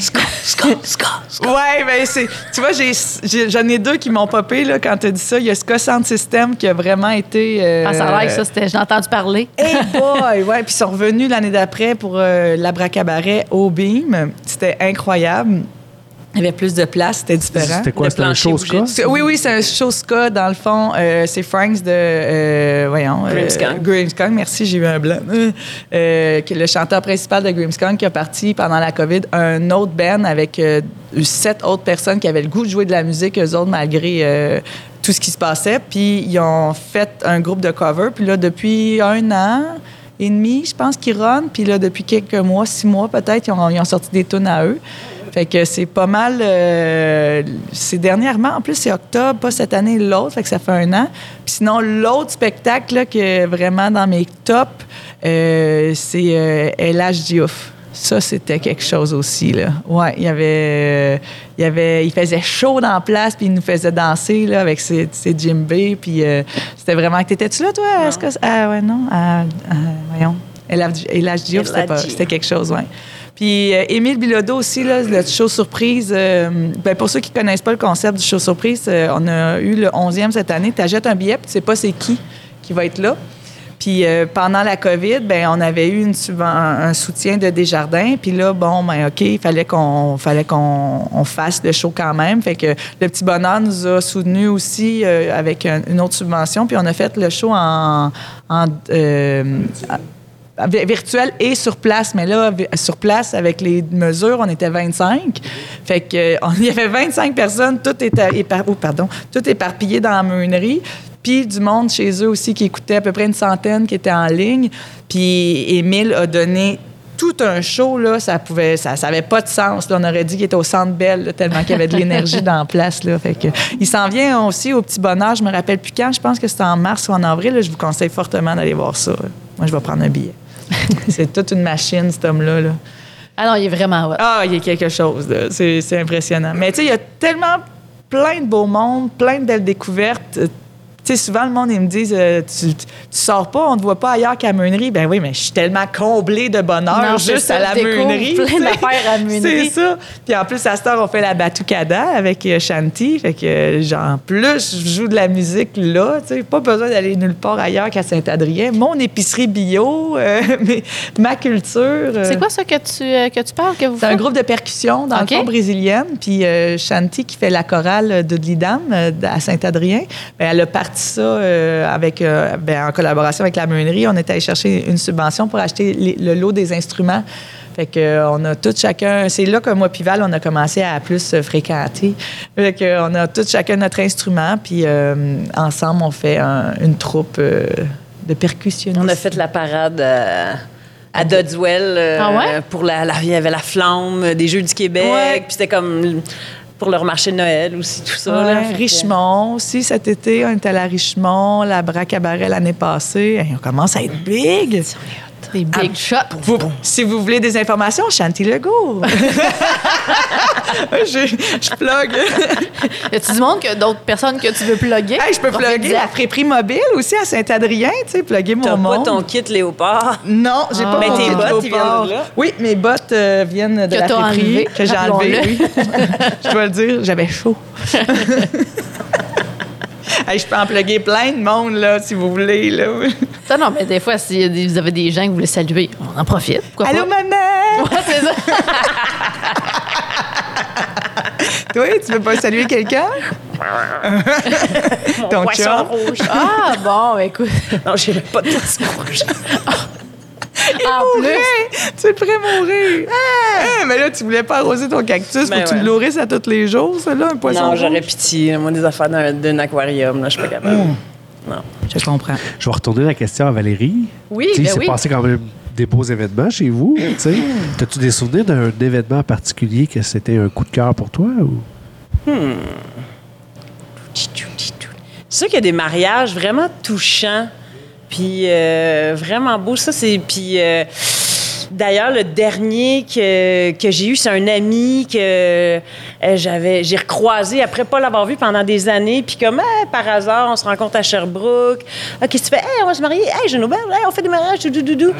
Ouais, ben c'est... Tu vois, j'ai, j'ai- j'en ai deux qui m'ont popé là, quand tu as dit ça. Il y a Ska Sound System qui a vraiment été... euh, Ah, ça a l'air que ça, c'était, j'ai entendu parler. Hey boy! Ouais, puis ils sont revenus l'année d'après pour euh, l'Abracabaret au Beam. C'était incroyable. Il y avait plus de place, c'était différent. C'était quoi? C'était un plancher show bougeait ska? Oui, oui, c'est un show ska, dans le fond. Euh, c'est Franks de. euh, voyons. euh, Grimmskunk. Grimmskunk, merci, j'ai eu un blanc. Euh, que le chanteur principal de Grimmskunk qui a parti pendant la COVID un autre band avec euh, sept autres personnes qui avaient le goût de jouer de la musique, eux autres, malgré. euh, tout ce qui se passait. Puis ils ont fait un groupe de cover. Puis là, depuis un an et demi, je pense qu'ils run. Puis là, depuis quelques mois, six mois peut-être, ils ont, ils ont sorti des tunes à eux. Fait que c'est pas mal. euh, c'est dernièrement, en plus, c'est octobre, pas cette année, l'autre, fait que ça fait un an. Puis sinon, l'autre spectacle là, que vraiment dans mes tops, euh, c'est euh, LH Diouf. Ça, c'était quelque chose aussi, là. Ouais, il y avait... euh, il, y avait, il faisait chaud dans la place, puis il nous faisait danser, là, avec ses, ses djembés, puis euh, c'était vraiment... T'étais-tu là, toi? Est-ce que... Ah, ouais, non? Ah, ah, voyons. LH Diouf, c'était quelque chose, ouais. Puis euh, Émile Bilodeau aussi, là, le show surprise. euh, ben, pour ceux qui ne connaissent pas le concept du show surprise, euh, on a eu le 11e cette année. Tu achètes un billet, puis tu sais pas c'est qui qui va être là. Puis euh, pendant la COVID, ben on avait eu une un, soutien de Desjardins. Puis là, bon, ben OK, il fallait qu'on fallait qu'on on fasse le show quand même. Fait que le petit bonheur nous a soutenus aussi avec un- une autre subvention. Puis on a fait le show en, virtuel et sur place. Mais là, sur place, avec les mesures, on était 25. Fait que, euh, on- y avait 25 personnes, tout, était oh, éparpillé dans la meunerie. Puis du monde chez eux aussi qui écoutait, à peu près une centaine qui étaient en ligne. Puis Émile a donné tout un show, là, ça pouvait, ça n'avait pas de sens. On aurait dit qu'il était au Centre Bell, là, tellement qu'il y avait de l'énergie dans la place. Là. Fait que, il s'en vient aussi au Petit Bonheur. Je me rappelle plus quand. Je pense que c'était en mars ou en avril. Je vous conseille fortement d'aller voir ça. Moi, je vais prendre un billet. c'est toute une machine, cet homme-là. Là. Alors, il est vraiment hot. Ah, il y a quelque chose. C'est, c'est impressionnant. Mais tu sais, il y a tellement plein de beaux mondes, plein de belles découvertes. Euh, Tu sais, souvent, le monde, ils me disent euh, tu, tu sors pas, on te voit pas ailleurs qu'à la meunerie. Ben oui, mais je suis tellement comblée de bonheur Non, juste ça, à la meunerie. plein d'affaires à meunerie. C'est ça. Puis en plus, à cette heure, on fait la batucada avec euh, Shanti. Fait que, euh, genre, en plus, je joue de la musique là. Tu sais, pas besoin d'aller nulle part ailleurs qu'à Saint-Adrien. Mon épicerie bio, euh, mais- ma culture. euh, C'est quoi ça que tu, euh, que tu parles, que vous c'est un groupe de percussion dans le fond brésilienne. Puis euh, Shanti, qui fait la chorale de Lidam euh, à Saint-Adrien, ben, elle a parti ça euh, avec, euh, ben, en collaboration avec la meunerie. On est allé chercher une subvention pour acheter les- le lot des instruments. Fait que, euh, on a tout chacun. C'est là que moi, Pival, on a commencé à plus fréquenter. Fait que, euh, on a tout chacun notre instrument. Puis euh, ensemble, on fait un- une troupe euh, de percussionnistes. On a fait la parade euh, à Dodswell. euh, Ah ouais? Pour la, la- il y avait la flamme des Jeux du Québec. Ouais. Puis c'était comme pour leur marché de Noël aussi, tout ça. là. Ouais, que- Richemont aussi, cet été, on était à la Richemont, la Bras Cabaret l'année passée. Hey, on commence à être big. Des big shots. Vous- si vous voulez des informations, Chanty Legault. je, je plug. Y a-tu du monde, que d'autres personnes que tu veux plugger? Hey, je peux plugger la friperie mobile aussi à Saint-Adrien, tu sais, plugger mon T'as pas monde. ton kit léopard? Non, j'ai Ah. pas Mais mon tes kit bottes, léopard. viennent de là? Oui, mes bottes euh, viennent de Que la friperie enlevé, que j'ai enlevé. rappelons-le. Oui. je dois le dire, j'avais chaud. Hey, je peux en plugger plein de monde, là, si vous voulez. Là. Ça, non, mais des fois, si vous avez des gens que vous voulez saluer, on en profite. Pourquoi Allô, pas? maman! Ouais, c'est ça. Toi, tu veux pas saluer quelqu'un? Ton Poisson chum? rouge. Ah, bon, écoute. Non, j'ai pas de poisson rouge. En plus, Mourir! Tu es prêt à mourir! Ah, mais là, tu voulais pas arroser ton cactus, Ben faut que tu ouais. le nourrisses à tous les jours, ça, là, un poisson Non, j'aurais pitié. Moi, des affaires d'un, aquarium, là, je suis pas capable. Non. Je comprends. Je vais retourner la question à Valérie. Oui, Tu sais, ben il s'est oui. passé quand même des beaux événements chez vous. tu sais. As-tu des souvenirs d'un événement particulier que c'était un coup de cœur pour toi? Ou? C'est sûr qu'il y a des mariages vraiment touchants, puis euh, vraiment beaux. Ça, c'est. Puis. euh, D'ailleurs, le dernier que, que j'ai eu, c'est un ami que euh, j'avais, j'ai recroisé après pas l'avoir vu pendant des années. Puis comme, Hey, par hasard, on se rencontre à Sherbrooke. Ah, qu'est-ce que tu fais? Hey, on va se marier. Hey, j'ai une auberge. Hey, on fait des mariages. Dou, dou, dou.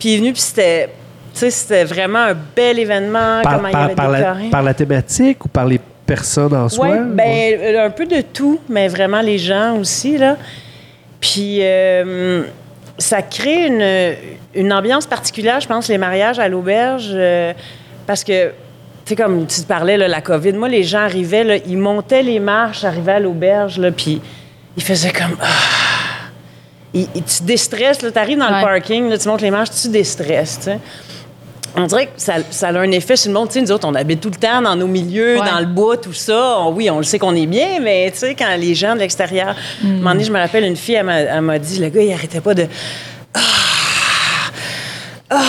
Puis il est venu, puis c'était, tu sais, c'était vraiment un bel événement. Par, comment il par- avait par la, par la thématique ou par les personnes en soi? Oui, ou- ben, un peu de tout, mais vraiment les gens aussi, là. Puis, euh, ça crée une, une ambiance particulière, je pense, les mariages à l'auberge, euh, parce que sais, comme tu te parlais, là, la COVID, moi, les gens arrivaient, là, ils montaient les marches, arrivaient à l'auberge, puis ils faisaient comme. Ah! Ils- ils- tu déstresses, tu arrives dans Ouais. le parking, là, tu montes les marches, tu déstresses, tu. On dirait que ça, ça a un effet sur le monde. Tu sais, nous autres, on habite tout le temps dans nos milieux, Ouais. dans le bois, tout ça. On- oui, on le sait qu'on est bien, mais tu sais, quand les gens de l'extérieur. À un moment donné, je me rappelle, une fille, elle m'a- dit, le gars, il arrêtait pas de. Ah! Ah!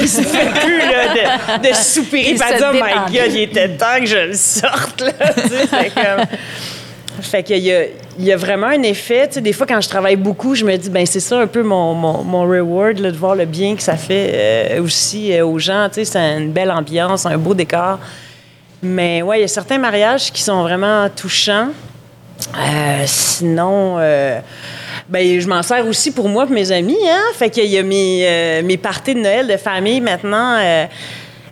Il se fait plus, là, de, de soupirer. Il elle se dit, oh my. God, il était temps que je le sorte, là. Tu sais, c'est comme. Fait qu'il y a, il y a vraiment un effet. Des fois, quand je travaille beaucoup, je me dis, ben c'est ça un peu mon, mon, mon reward, là, de voir le bien que ça fait euh, aussi euh, aux gens. C'est une belle ambiance, un beau décor. Mais ouais, il y a certains mariages qui sont vraiment touchants. Euh, sinon, ben, je m'en sers aussi pour moi et mes amis. Hein? Fait qu'il y a mes, mes parties de Noël de famille maintenant.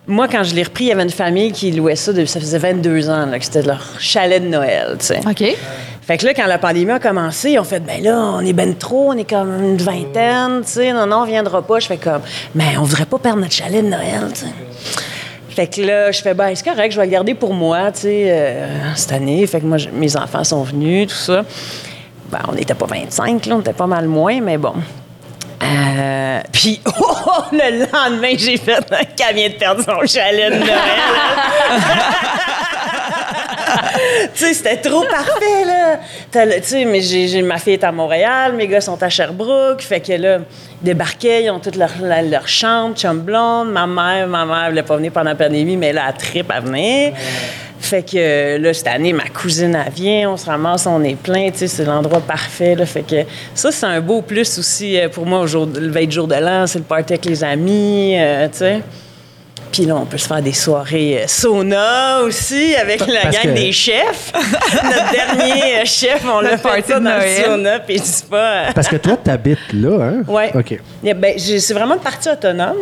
Moi, quand je l'ai repris, il y avait une famille qui louait ça depuis ça faisait 22 ans, là, que c'était leur chalet de Noël. tu sais. OK. Fait que là, quand la pandémie a commencé, ils ont fait, ben là, on est ben trop, on est comme une vingtaine, tu sais, non, non, on viendra pas. Je fais comme, mais on voudrait pas perdre notre chalet de Noël, tu sais. Fait que là, je fais, ben c'est correct, je vais le garder pour moi, tu sais, euh, cette année. Fait que moi, je- mes enfants sont venus, tout ça. Ben, on n'était pas 25, là, on était pas mal moins, mais bon. Euh, puis, oh, le lendemain, j'ai fait qu'elle vient de perdre son chalet de Noël. tu sais, c'était trop parfait, là. Tu sais, mais j'ai, ma fille est à Montréal, mes gars sont à Sherbrooke. Fait que là, ils débarquaient, ils ont toutes leur, leur chambre, chum blonde. Ma mère, ma mère voulait pas venir pendant la pandémie, mais là, elle tripe à venir. Fait que euh, là, cette année, ma cousine, elle vient, on se ramasse, on est plein, tu sais, c'est l'endroit parfait, là. Fait que ça, c'est un beau plus aussi euh, pour moi, au jour, le veille de jour de l'an, c'est le party avec les amis, euh, tu sais. Puis là, on peut se faire des soirées sauna aussi avec la Parce gang que- des chefs. Notre dernier chef, on l'a fait ça dans le sauna, puis c'est pas... Parce que toi, tu habites là, hein? Ouais. OK. Ben, j'ai- c'est vraiment une partie autonome.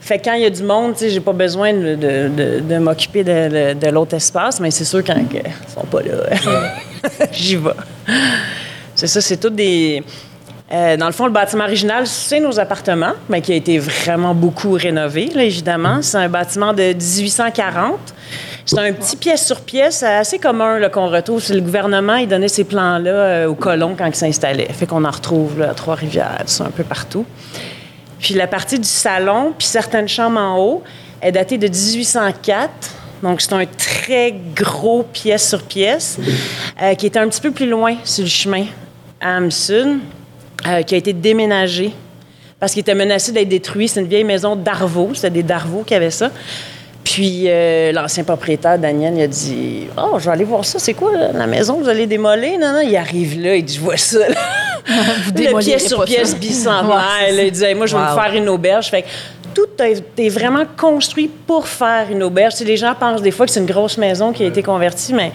Fait que quand il y a du monde, tu sais, j'ai pas besoin de, m'occuper de, l'autre espace, mais c'est sûr quand ils sont pas là, j'y vais. C'est ça, c'est tout des. euh, dans le fond, le bâtiment original, c'est nos appartements, mais qui a été vraiment beaucoup rénové, là, évidemment. C'est un bâtiment de 1840. C'est un petit pièce sur pièce assez commun qu'on retrouve. C'est Le gouvernement, il donnait ces plans-là euh, aux colons quand ils s'installaient. Fait qu'on en retrouve là, à Trois-Rivières, un peu partout. Puis la partie du salon, puis certaines chambres en haut, est datée de 1804. Donc, c'est un très gros pièce sur pièce euh, qui était un petit peu plus loin sur le chemin à Amsud, euh, qui a été déménagé parce qu'il était menacé d'être détruit. C'est une vieille maison d'Arvaux. C'était des Darvaux qui avaient ça. Puis euh, l'ancien propriétaire, Daniel, il a dit Oh, je vais aller voir ça. C'est quoi là, la maison que vous allez démolir Non, non. Il arrive là, il dit Je vois ça. là. le démolirez pièce sur pièce bicentenaire. Il dit Hey, Moi, je vais Wow. me faire une auberge. Fait que tout a été vraiment construit pour faire une auberge. Tu sais, les gens pensent des fois que c'est une grosse maison qui a été convertie, mais.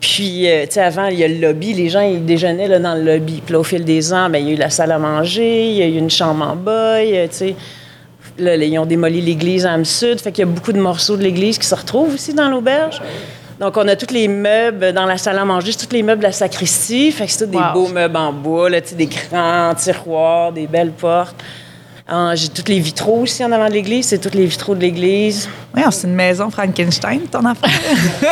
Puis, euh, tu sais, avant, il y a le lobby. Les gens, ils déjeunaient là, dans le lobby. Puis là, au fil des ans, ben, il y a eu la salle à manger, il y a eu une chambre en bas, tu sais... Là, ils ont démoli l'église à Am-Sud. Fait qu'il y a beaucoup de morceaux de l'église qui se retrouvent aussi dans l'auberge. Donc, on a tous les meubles dans la salle à manger, c'est tous les meubles de la sacristie. Fait que c'est des beaux meubles en bois, là, des grands tiroirs, des belles portes. J'ai tous les vitraux aussi en avant de l'église. C'est tous les vitraux de l'église. Oui, c'est une maison Frankenstein, ton affaire. Ça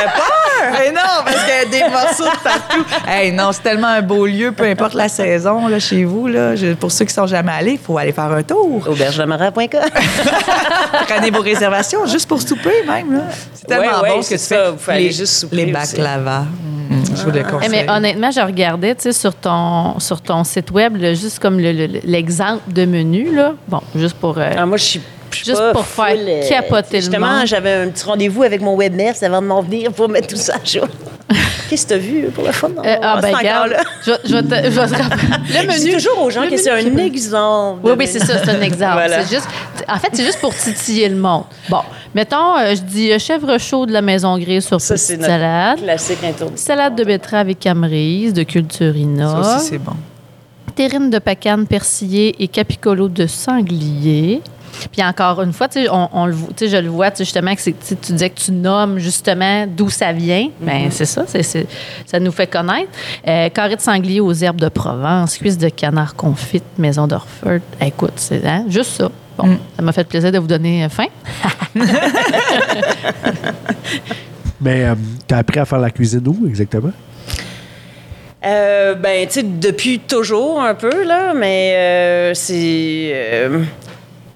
fait peur! Mais non, parce qu'il y a des morceaux de partout. Hey, non, c'est tellement un beau lieu, peu importe la saison là, chez vous. Là, Je- pour ceux qui sont jamais allés, il faut aller faire un tour. Aubergedemarin.com. Prenez vos réservations juste pour souper même. C'est tellement Ouais, ouais, bon que tu ça, fais. vous les, juste souper Les aussi. Mm, je vous le Eh, conseille. mais honnêtement, je regardais, tu sais, sur ton, sur ton site web, là, juste comme le- le- l'exemple de menu, là. Bon, juste pour... euh, Ah, moi, je suis. Juste pas pour faire full, euh, capoter le Justement, j'avais un petit rendez-vous avec mon webnurse avant de m'en venir pour mettre tout ça à jour. Qu'est-ce que tu as vu pour le fun? Non, euh, ah, ben, regarde, là. je, vais- je vais te, je vais te rappeler. Le Je menu. dis toujours aux gens que c'est un exemple. Oui, oui, c'est ça, c'est un exemple. Voilà. Juste, en fait, c'est juste pour titiller le monde. Bon, mettons, euh, je dis euh, chèvre chaud de la maison grise sur Ça, c'est petite notre salade. classique. Salade de betterave et camerise de Culturina. Ça aussi, c'est bon. terrine de pacane persillée et capicolo de sanglier. Puis encore une fois, tu sais, on, on le voit- tu sais, je le vois, tu sais, justement, que c'est- tu sais, tu disais que tu nommes justement d'où ça vient. Bien, c'est ça, c'est, c'est- ça nous fait connaître. Euh, carré de sanglier aux herbes de Provence, cuisse de canard confite, maison d'Orford. Écoute, c'est hein, juste ça. Bon, ça m'a fait plaisir de vous donner euh, faim. Mais euh, tu as appris à faire la cuisine où exactement? Euh, ben, tu sais, depuis toujours un peu, là, mais euh, c'est.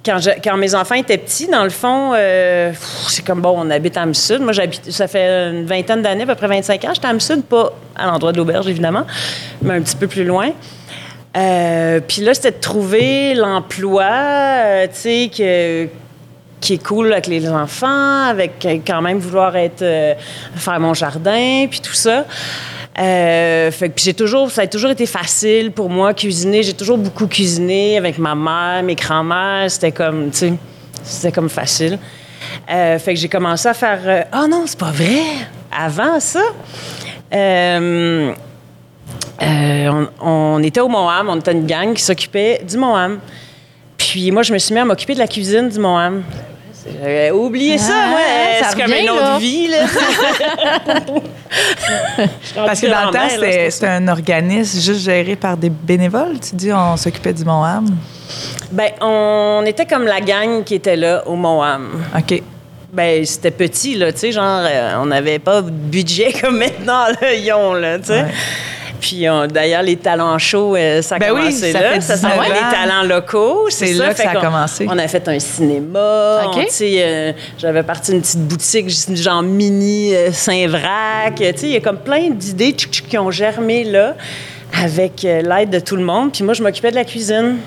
Quand, mes enfants étaient petits, dans le fond, euh, c'est comme, bon, on habite à Am-Sud. Moi, j'habite, ça fait une vingtaine d'années, à peu près 25 ans, j'étais à Am-Sud, pas à l'endroit de l'auberge, évidemment, mais un petit peu plus loin. Euh, Puis là, c'était de trouver l'emploi, euh, tu sais, que qui est cool avec les enfants, avec quand même vouloir être faire mon jardin, puis tout ça. Euh, j'ai toujours, ça a toujours été facile pour moi cuisiner. J'ai toujours beaucoup cuisiné avec ma mère, mes grands-mères. C'était comme, tu sais, c'était comme facile. Euh, fait que j'ai commencé à faire. euh, Ah non, c'est pas vrai. Avant ça. euh, on, on était au Moham, on était une gang qui s'occupait du Moham. Puis moi, je me suis mis à m'occuper de la cuisine du Moham. J'avais oublié ça, Ah, moi. ça C'est comme une autre là. vie, là. Parce que dans le temps, c'était c'était un organisme juste géré par des bénévoles. Tu dis, on s'occupait du Mont-Ham. Ben, on était comme la gang qui était là au Moham. OK. Ben, c'était petit, là, tu sais, genre, euh, on n'avait pas de budget comme maintenant, là, ils ont, là, tu sais. Ouais. Puis, on- d'ailleurs, les talents chauds, euh, ça a Ben oui, commencé ça là. fait ça 19 s'appelait ans. les talents locaux. C'est là que ça a commencé. On a fait un cinéma. OK. on- tu sais, euh, J'avais parti une petite boutique, genre mini euh, Saint-Vrac. Il y a comme plein d'idées qui ont germé là, avec euh, l'aide de tout le monde. Puis moi, je m'occupais de la cuisine.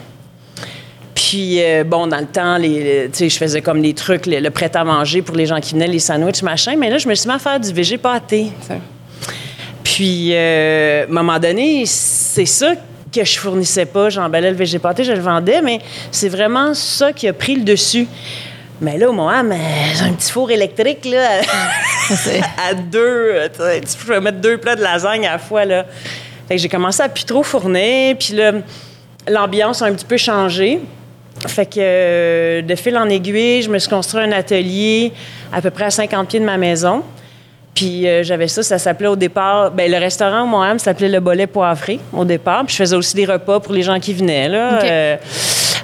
Puis, euh, bon, dans le temps, les, les- je faisais comme des trucs, le, le prêt-à-manger pour les gens qui venaient, les sandwichs, machin. Mais là, je me suis mis à faire du végé pâté. Puis, euh, à un moment donné, c'est ça que je fournissais pas. J'emballais le végé pâté, je le vendais, mais c'est vraiment ça qui a pris le dessus. Mais là, au moment, j'ai un petit four électrique, là, à deux. tu peux mettre deux plats de lasagne à la fois, là. Fait que j'ai commencé à plus trop fournir, puis là, l'ambiance a un petit peu changé. Fait que euh, de fil en aiguille, je me suis construit un atelier à peu près à 50 pieds de ma maison. Puis euh, j'avais ça, ça s'appelait au départ, ben le restaurant au Montréal s'appelait le Bolet Poivré au départ. Puis je faisais aussi des repas pour les gens qui venaient là, euh,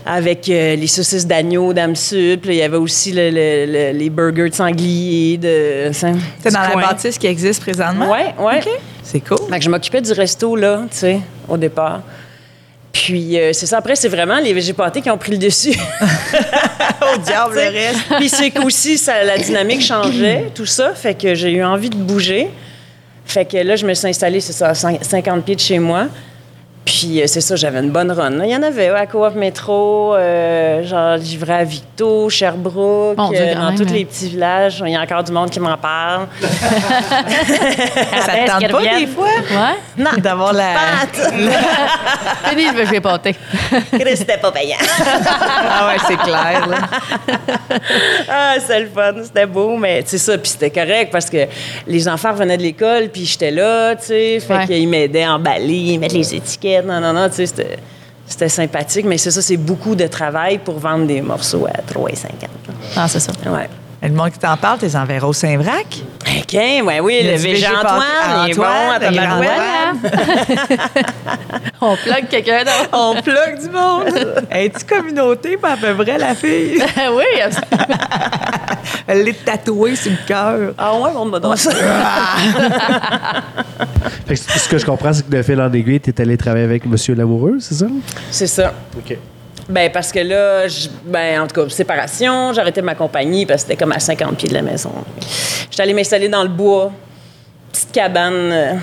avec euh, les saucisses d'agneau, d'âme sud. Puis il y avait aussi le- le- le- les burgers de sanglier, de. C'est dans la bâtisse qui existe présentement? Ouais, ouais. C'est cool. Fait que je m'occupais du resto, là, tu sais, au départ. Puis, euh, c'est ça. Après, c'est vraiment les végépatés qui ont pris le dessus. Au diable, le reste. Puis, c'est qu'aussi, ça, la dynamique changeait, tout ça. Fait que j'ai eu envie de bouger. Fait que là, je me suis installée, c'est ça, à cin- 50 pieds de chez moi. Puis, euh, c'est ça, j'avais une bonne run. là. Il y en avait ouais, à Coop Métro, euh, genre livré à Victo, Sherbrooke, Dieu, euh, dans tous hein. les petits villages. Il y a encore du monde qui m'en parle. Ça te tente pas des fois? Ouais. Non, d'avoir la. Pat! Fini le végé pâté. Chris, C'était pas payant. Ah ouais, c'est clair. Là. Ah, c'était le fun, c'était beau, mais c'est ça, puis c'était correct parce que les enfants revenaient de l'école, puis j'étais là, tu sais, fait Ouais. qu'ils m'aidaient à emballer, mettre les étiquettes, non, non, non, tu sais, c'était, c'était sympathique, mais c'est ça, c'est beaucoup de travail pour vendre des morceaux à 3,50. Ah, c'est ça. Ouais. Le monde qui t'en parle, t'es enverras au Saint-Vrac. OK, ouais, oui, le végé Antoine, il est bon à. On plug quelqu'un d'autre. On plug du monde. Es-tu communauté, pas à peu près, la fille? oui, absolument. Elle l'est tatouée sur le cœur. Ah ouais, on me donne ça. Fait que ce que je comprends, c'est que de fil en aiguille, tu es allé travailler avec Monsieur Lamoureux, c'est ça? C'est ça. OK. Ben parce que là, je- ben en tout cas, séparation, j'ai arrêté ma compagnie parce que c'était comme à 50 pieds de la maison. J'étais allée m'installer dans le bois, petite cabane, euh,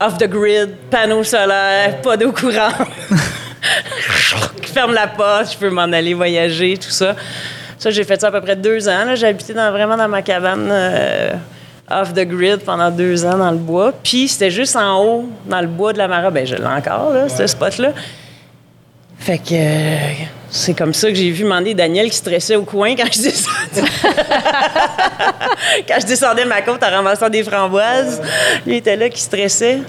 off the grid, panneau solaire, pas d'eau courante. Ferme la porte, je peux m'en aller voyager, tout ça. Ça, j'ai fait ça à peu près deux ans. J'ai habité dans- vraiment dans ma cabane euh, off the grid pendant deux ans dans le bois. Puis c'était juste en haut, dans le bois de la Mara. Ben je l'ai encore, là, ce spot-là. Fait que euh, c'est comme ça que j'ai vu demander Daniel qui stressait au coin quand je descendais. quand je descendais ma côte en ramassant des framboises. Il était là qui stressait.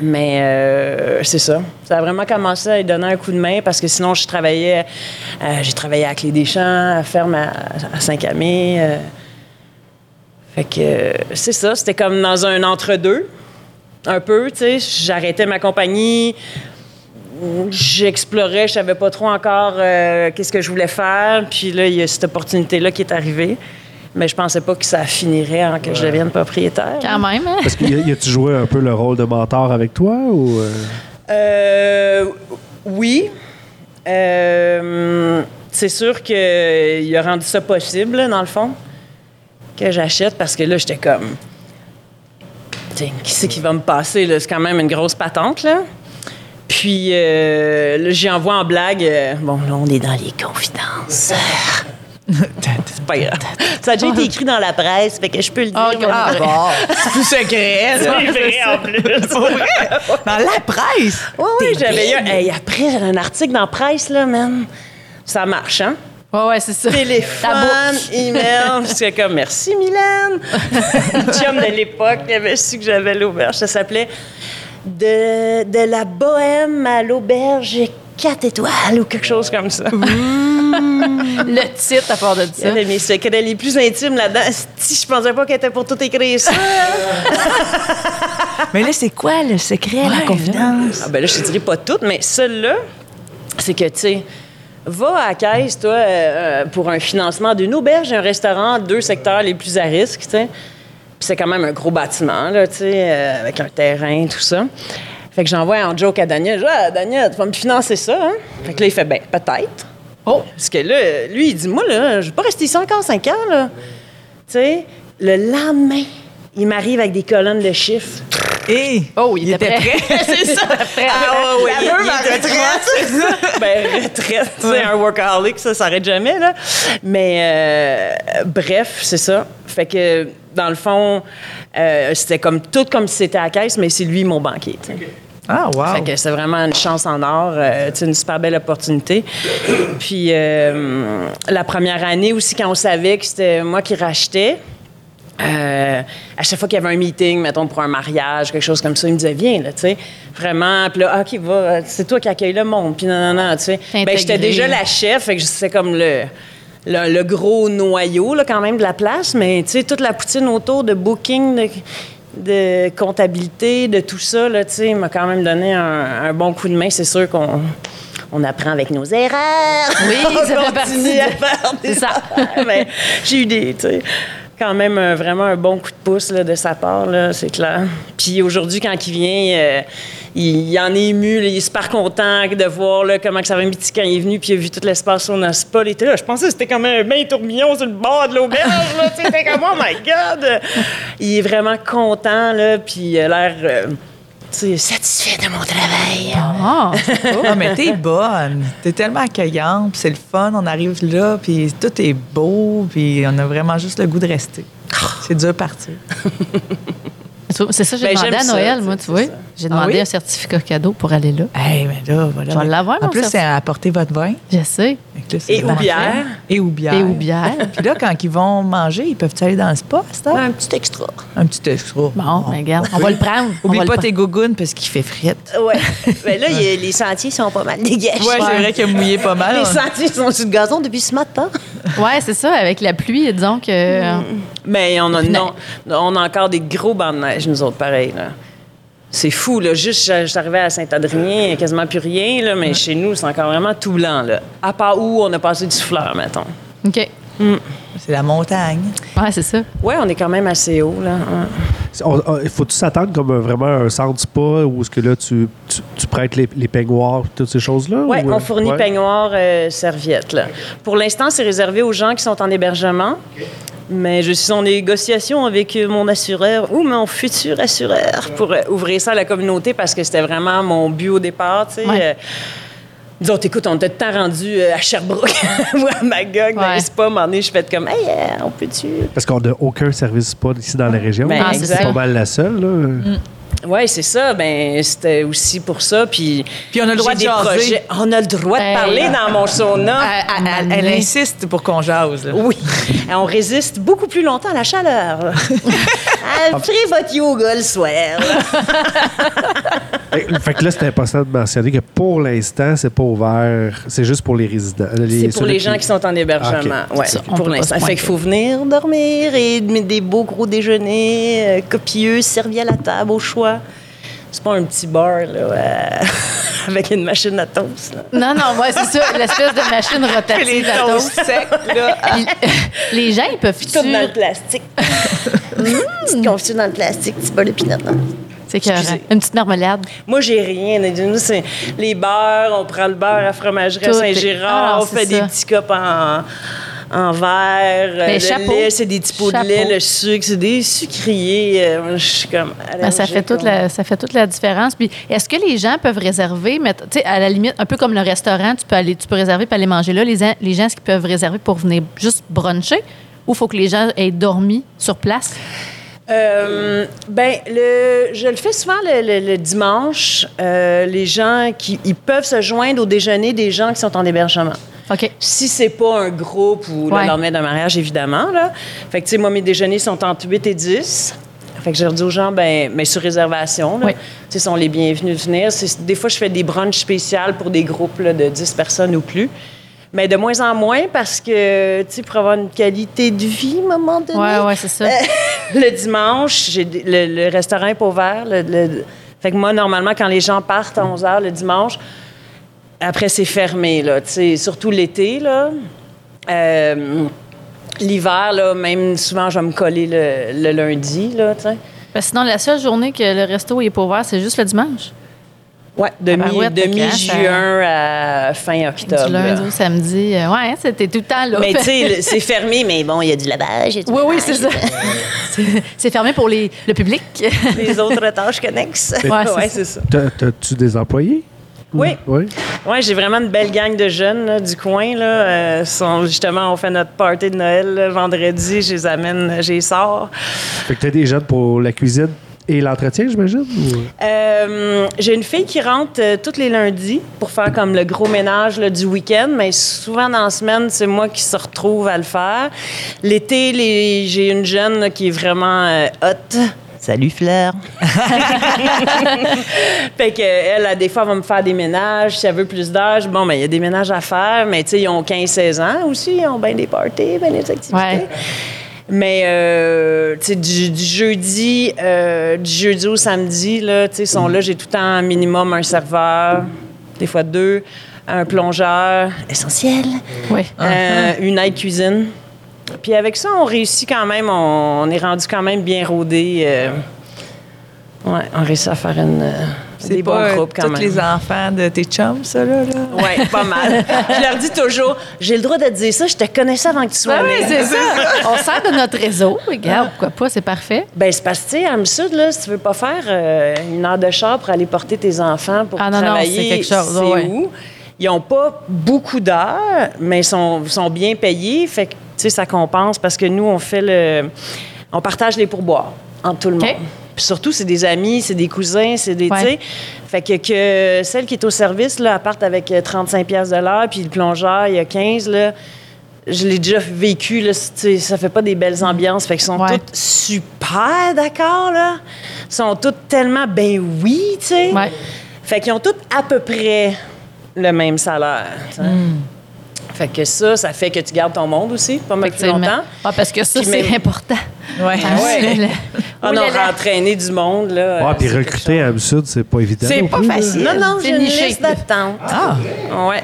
Mais euh, c'est ça. Ça a vraiment commencé à lui donner un coup de main parce que sinon, je travaillais. euh, j'ai travaillé à Clé des Champs, à ferme à, à Saint-Camé. euh. fait que c'est ça. C'était comme dans un entre-deux. Un peu, tu sais. J'arrêtais ma compagnie j'explorais, je savais pas trop encore euh, qu'est-ce que je voulais faire. Puis là, il y a cette opportunité-là qui est arrivée. Mais je pensais pas que ça finirait en que je devienne propriétaire. Quand même. hein? Parce que y a-tu joué un peu le rôle de mentor avec toi ou euh, Euh, oui. Euh, c'est sûr qu'il a rendu ça possible, là, dans le fond, que j'achète parce que là, j'étais comme. Tiens, qui c'est qui va me passer? là? C'est quand même une grosse patente, là. Puis, euh, j'y envoie en blague. euh, bon, là, on est dans les confidences. c'est pas grave. Ça a déjà été écrit dans la presse, fait que je peux le dire. Ah, moi, ah, bon, c'est plus secret. ça. C'est vrai, en plus. Dans la presse? Oui, oui, j'avais eu un. Hey, après, j'avais un article dans la presse, là, man. Ça marche, hein? Ouais, ouais, c'est ça. Téléphone, email. J'étais comme, merci, Mylène. Le chum de l'époque, il avait su que j'avais l'auberge. Ça s'appelait de, de la bohème à l'auberge 4 étoiles ou quelque chose comme ça. Le titre à part de Il y ça. avait mes secrets les plus intimes là-dedans. Si je pensais pas qu'elle était pour tout écrire ça. Mais là, c'est quoi le secret, la confidence? Ah ben là, je te dirais pas toutes, mais celle-là, c'est que, tu sais, va à la caisse, toi, euh, euh, pour un financement d'une auberge un restaurant, deux secteurs les plus à risque, tu sais. Puis c'est quand même un gros bâtiment, là, tu sais, euh, avec un terrain, tout ça. Fait que j'envoie en joke à Daniel. Je dis, ah, Daniel, tu vas me financer ça, hein? Fait que là, il fait, ben, peut-être. Oh! Parce que là, lui, il dit, moi, là, je vais pas rester ici encore cinq ans, là. Tu sais, le lendemain, il m'arrive avec des colonnes de chiffres. Et Oh, il, était prêt. c'est ça. prêt. Ah ouais, il- était retraite. prêt. ben, retraite, c'est un workaholic, ça s'arrête jamais, là. Mais euh, bref, c'est ça. Fait que, dans le fond, euh, c'était comme tout comme si c'était à la caisse, mais c'est lui mon banquier. Ah, wow. Fait que c'est vraiment une chance en or, euh, une super belle opportunité. Puis euh, la première année aussi, quand on savait que c'était moi qui rachetais, euh, à chaque fois qu'il y avait un meeting, mettons pour un mariage, quelque chose comme ça, il me disait viens là, tu sais, vraiment. Puis là, Ah, ok, va, c'est toi qui accueille le monde. Puis non, non, non, tu sais. Ben j'étais déjà la chef, fait que c'est comme le. Le, le gros noyau, là, quand même, de la place, mais tu sais, toute la poutine autour de booking, de, de comptabilité, de tout ça, là, tu sais, m'a quand même donné un, un bon coup de main. C'est sûr qu'on on apprend avec nos erreurs. Oui, on ça fait partie à faire des ça. Mais j'ai eu des, tu sais, quand même un- vraiment un bon coup de pouce là, de sa part, là, c'est clair. Puis aujourd'hui, quand il vient, euh, il, il en est ému, là, il est super content de voir là, comment que ça va petit quand il est venu, puis il a vu tout l'espace sur notre spa. Il était là, je pensais que c'était comme un bain tourbillon sur le bord de l'auberge. C'était comme, oh my God! Il est vraiment content, là, puis il a l'air euh, satisfait de mon travail. Ah, Ah, mais t'es bonne. T'es tellement accueillante, puis c'est le fun. On arrive là, puis tout est beau, puis on a vraiment juste le goût de rester. C'est dur de partir. c'est ça que j'ai Ben, demandé à Noël, moi, tu vois. ça. J'ai Ah demandé oui? un certificat cadeau pour aller là. Hey, mais là, voilà. Je vais l'avoir, En mon plus, c'est à apporter votre vin. Je sais. Là, Et ou bière. Et ou bière. Et ou bière. Puis là, quand ils vont manger, ils peuvent aller dans le spa, c'est ça? Un petit extra. Un petit extra. Bon, regarde, on va le prendre. Oublie pas tes gougounes parce qu'il fait frite. Ouais. Mais là, il y a- les sentiers sont pas mal dégagés. Ouais, c'est vrai qu'il a mouillé pas mal. Les sentiers sont sur le gazon depuis ce matin. Ouais, c'est ça, avec la pluie, disons que. Mais on a, non, on a encore des gros bancs de neige, nous autres, pareil. Là. C'est fou, là. Juste, je je suis arrivée à Saint-Adrien, il y a quasiment plus rien, là, mais chez nous, c'est encore vraiment tout blanc, là. À part où on a passé du fleur, mettons. OK. C'est la montagne. Ouais, c'est ça. Ouais, on est quand même assez haut, là. On- on- Faut-tu s'attendre comme un- vraiment un centre spa où est-ce que là, tu, tu, tu prêtes les, les peignoirs toutes ces choses-là? Oui, ou, euh, on fournit ouais? peignoir, euh, serviette. Là. Pour l'instant, c'est réservé aux gens qui sont en hébergement. Mais je suis en négociation avec euh, mon assureur ou mon futur assureur pour euh, ouvrir ça à la communauté parce que c'était vraiment mon but au départ. tu sais. Ouais. Euh, Disons, écoute, on était le temps rendu euh, à Sherbrooke ou à Magog, dans Ouais. les spas. À un je fais comme, hey, euh, on peut-tu? Parce qu'on n'a aucun service spa ici dans la région. Ben, Ah, c'est c'est pas mal la seule. Là. Oui, c'est ça. Ben, c'était aussi pour ça. Puis, Puis on a le droit de jaser. projets. On a le droit de Hey. parler dans mon sauna. Elle, elle- elle insiste pour qu'on jase. là. Oui. Et on résiste beaucoup plus longtemps à la chaleur. Ferez votre yoga le soir. Fait que là, c'est important de mentionner que pour l'instant, c'est pas ouvert. C'est juste pour les résidents. C'est pour les gens qui sont en hébergement. Ah, Ouais, Ça, pour l'instant. Fait qu'il faut venir dormir et mettre des beaux gros déjeuners euh, copieux, servis à la table au choix. C'est pas un petit bar là, euh, avec une machine à toast. là. Non, non, ouais, c'est ça, l'espèce de machine Les rotative à toast. secs, là. Les gens, ils peuvent Tout dans le tu plastique. Petite confiture dans le plastique, petit bol de pinot. C'est écœurant. Excusez. Une petite marmelade. Moi, j'ai rien. Nous, c'est les beurres. On prend le beurre à fromagerie Saint-Gérard. Ah, on c'est fait des petits cups en, en verre. Mais le chapeau. lait, c'est des petits pots de lait. Le sucre, c'est des sucriers. Euh, je suis comme... Ben, ça, fait toute la, ça fait toute la différence. Puis, est-ce que les gens peuvent réserver, sais, à la limite, un peu comme le restaurant, tu peux aller, tu peux réserver pour aller manger là. Les, gens- les gens, est-ce qu'ils peuvent réserver pour venir juste bruncher ou faut que les gens aient dormi sur place? Euh, ben, le, je le fais souvent le, le- le dimanche. Euh, les gens qui ils peuvent se joindre au déjeuner des gens qui sont en hébergement. OK. Si c'est pas un groupe ou Ouais. le lendemain d'un mariage, évidemment. Là. Fait que, tu sais, moi, mes déjeuners sont entre 8 et 10. Fait que je leur dis aux gens, ben, mais sur réservation, là. Oui. Tu sais, sont les bienvenus de venir. Des fois, je fais des brunchs spéciales pour des groupes là, de 10 personnes ou plus. Mais de moins en moins parce que, tu sais, pour avoir une qualité de vie, à un moment donné. Ouais, ouais, c'est ça. le dimanche, j'ai le, le restaurant est pas ouvert. Le, le- fait que moi, normalement, quand les gens partent à 11 h le dimanche, après, c'est fermé, là. Surtout l'été, là. Euh, L'hiver, là, même souvent, je vais me coller le, le lundi, là, tu sais. Ben, sinon, la seule journée que le resto est pas ouvert, c'est juste le dimanche. Ouais, de, mi- Tabarouette, de fait que, hein, ça- mi-juin à fin octobre. du lundi au samedi. euh, ouais, c'était tout le temps là. Mais tu sais, c'est fermé, mais bon, il y a du lavage. a du oui, oui, c'est ça. C'est- fermé pour les, le public. Les autres tâches connexes. Ouais, c'est Ouais, ça. c'est ça. T'as- T'as-tu des employés? Oui. Oui. Oui, j'ai vraiment une belle gang de jeunes là, du coin. Là. Euh, sont, justement, on fait notre party de Noël là, vendredi. Je les amène, je les sors. Fait que t'as des jeunes pour la cuisine et l'entretien, j'imagine? Euh, j'ai une fille qui rentre euh, tous les lundis pour faire comme le gros ménage là, du week-end, mais souvent dans la semaine, c'est moi qui se retrouve à le faire. L'été, j'ai une jeune là, qui est vraiment euh, hot. Salut Fleur. fait que elle, a des fois, elle va me faire des ménages. Si elle veut plus d'âge, bon, ben il y a des ménages à faire, mais tu sais, ils ont 15-16 ans aussi, ils ont bien des parties, bien des activités. Ouais. Mais, euh, tu sais, du, du jeudi, euh, du jeudi au samedi, là, tu sais, sont là, j'ai tout le temps un minimum un serveur, des fois deux, un plongeur, essentiel, oui. euh, une aide cuisine. Puis avec ça, on réussit quand même, on, on est rendu quand même bien rodé. euh, ouais, on réussit à faire une, euh, C'est des pas bons euh, groupes quand même. les enfants de tes chums, ça, là? là? Oui, pas mal. Je leur dis toujours, j'ai le droit de te dire ça, je te connaissais avant que tu sois né. oui, c'est ça. On sert de notre réseau. Regarde, pourquoi pas, c'est parfait. Ben, c'est parce que, tu sais, à Sud, là, si tu veux pas faire euh, une heure de char pour aller porter tes enfants pour Ah, non, non, travailler, c'est quelque chose, c'est ouais. où? Ils n'ont pas beaucoup d'heures, mais ils sont, sont bien payés. Fait que, tu sais, ça compense parce que nous, on fait le... On partage les pourboires entre tout le monde. Puis surtout, c'est des amis, c'est des cousins, c'est des... Ouais. Fait que, que celle qui est au service, là, elle parte avec euh, 35 pièces de l'heure, puis le plongeur, il y a 15, là... Je l'ai déjà vécu, là, ça fait pas des belles ambiances. Fait qu'ils sont Ouais. toutes super d'accord, là. Ils sont toutes tellement, ben oui, tu sais. Ouais. Fait qu'ils ont toutes à peu près le même salaire. Hmm. Fait que ça, ça fait que tu gardes ton monde aussi, pas mal plus longtemps. Ah, parce que ça, c'est même- important. Ouais. Ah, ouais. le- là là. rentraîner du monde, là. Ah, euh, puis recruter à Sud, c'est pas évident. C'est pas là. facile. Non, non, C'est j'ai une niché. liste d'attente. Ah, Ouais.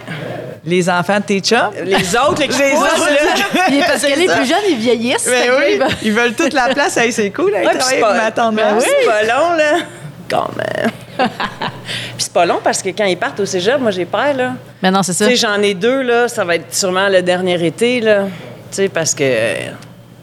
les enfants de tes chums? Les autres, là, Les poussent, autres, là. Parce que les plus jeunes, ils vieillissent. Ben là, oui, ils ils veulent toute la place. Hey, c'est cool, hein, Ben Mary. oui, c'est pas long, là. Quand même. C'est pas long parce que quand ils partent au cégep, moi, j'ai peur, là. Mais non, c'est Tu ça. sais, j'en ai deux, là. Ça va être sûrement le dernier été, là. Tu sais, parce que. euh,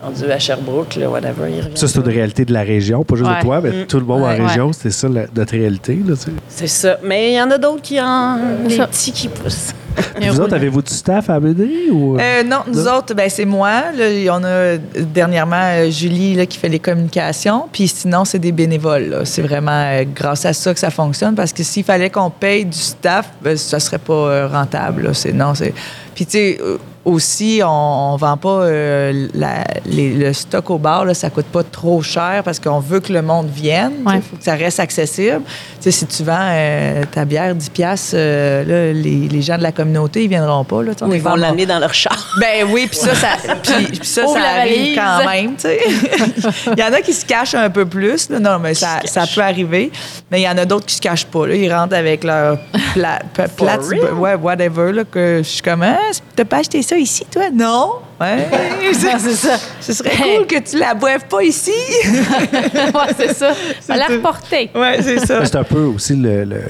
Rendu à Sherbrooke, là, whatever. Ça, c'est une réalité de la région, pas juste Ouais. de toi, mais tout le monde Ouais. en région, c'est ça la- notre réalité. Là, tu sais. C'est ça. Mais il y en a d'autres qui en. Ça. petits qui poussent. Vous autres, avez-vous du staff à mener? Ou... Euh, non, nous Non? autres, ben, c'est moi. Là, en a euh, dernièrement euh, Julie là, qui fait les communications. Puis sinon, c'est des bénévoles. C'est vraiment euh, grâce à ça que ça fonctionne. Parce que s'il fallait qu'on paye du staff, ben, ça serait pas euh, rentable. C'est, non, c'est... Puis, tu sais, euh, aussi, on, on vend pas euh, la- les- le stock au bar. Là, ça coûte pas trop cher parce qu'on veut que le monde vienne. Il Ouais. faut que ça reste accessible. Tu sais, si tu vends euh, ta bière 10 piastres, euh, là, les, les gens de la communauté, ils viendront pas. Là, Ils vont l'amener dans leur char. ben oui, puis ça, ça, puis, puis ça, ça arrive quand même, tu sais. il y en a qui se cachent un peu plus. là. Non, mais ça, ça peut arriver. Mais il y en a d'autres qui se cachent pas. Là. Ils rentrent avec leur pla- pa- plate, real? ouais, whatever, là, que je suis comme, ah, t'as pas acheté ça ici, toi? Non? Ouais, c'est ça. Ce serait cool que tu la boives pas ici. ouais, c'est ça. Ça l'a ouais, c'est ça. C'est un peu aussi le- le- le-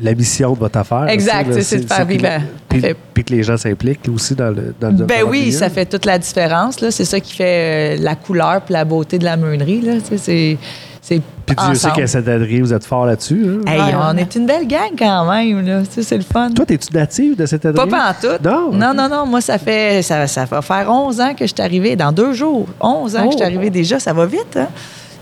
la mission de votre affaire. Exact, aussi, là. c'est de faire vivre à- Puis, fait- puis que les gens s'impliquent aussi dans le dans le Ben dans oui, milieu. ça fait toute la différence. Là. C'est ça qui fait euh, la couleur puis la beauté de la meunerie. C'est, c'est Puis Dieu sait qu'à cette adresse, vous êtes fort là-dessus. hein? Hey, Ouais, on ouais. est une belle gang quand même. Là. Tu sais, c'est le fun. Toi, es-tu native de cette adresse? Pas pantoute. Non? non, non, non. Moi, ça fait ça, ça va faire 11 ans que je suis arrivée. Dans deux jours. 11 ans que je suis Oh. arrivée déjà. Ça va vite, hein?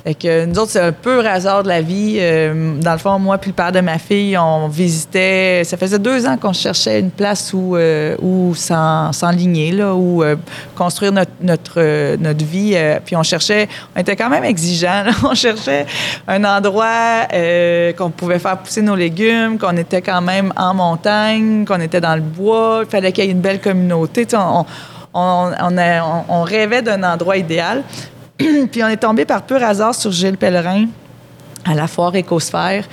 Fait que nous autres, c'est un peu hasard de la vie. Euh, dans le fond, moi puis le père de ma fille, on visitait... Ça faisait deux ans qu'on cherchait une place où, euh, s'enligner, là, où euh, construire notre, notre, notre vie. puis on cherchait... On était quand même exigeants. On cherchait un endroit qu'on pouvait faire pousser nos légumes, qu'on était quand même en montagne, qu'on était dans le bois. Il fallait qu'il y ait une belle communauté. On, on- on rêvait d'un endroit idéal. Puis on est tombé par pur hasard sur Gilles Pellerin à la foire Écosphère.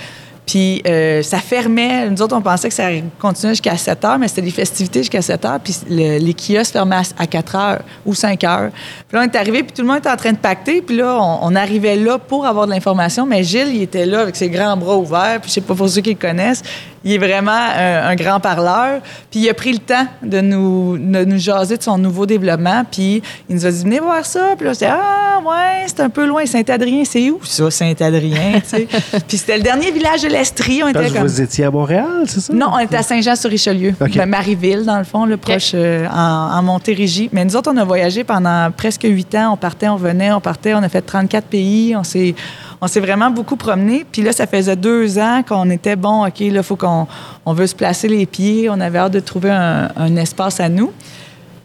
Puis euh, ça fermait. Nous autres, on pensait que ça continuait jusqu'à 7 heures, mais c'était des festivités jusqu'à 7 heures. Puis le- les kiosques fermaient à, à 4 heures ou 5 heures. Puis là, on est arrivé, puis tout le monde était en train de pacter. Puis là, on, on arrivait là pour avoir de l'information. Mais Gilles, il était là avec ses grands bras ouverts. Puis je sais pas pour ceux qui le connaissent, il est vraiment un, un grand parleur. Puis il a pris le temps de nous, de nous jaser de son nouveau développement. Puis il nous a dit, venez voir ça. Puis là, j'étais, ah, ouais, c'est un peu loin. Saint-Adrien, c'est où ça, Saint-Adrien? Puis c'était le dernier village de l'Estrie. On était comme... vous étiez à Montréal, c'est ça? Non, on était à Saint-Jean-sur-Richelieu, OK. Ben, Marieville, dans le fond, le proche euh, en, en Montérégie. Mais nous autres, on a voyagé pendant presque huit ans. On partait, on venait, on partait. On a fait 34 pays. On s'est, on s'est vraiment beaucoup promené. Puis là, ça faisait deux ans qu'on était bon. OK, là, faut qu'on on veut se placer les pieds. On avait hâte de trouver un, espace à nous.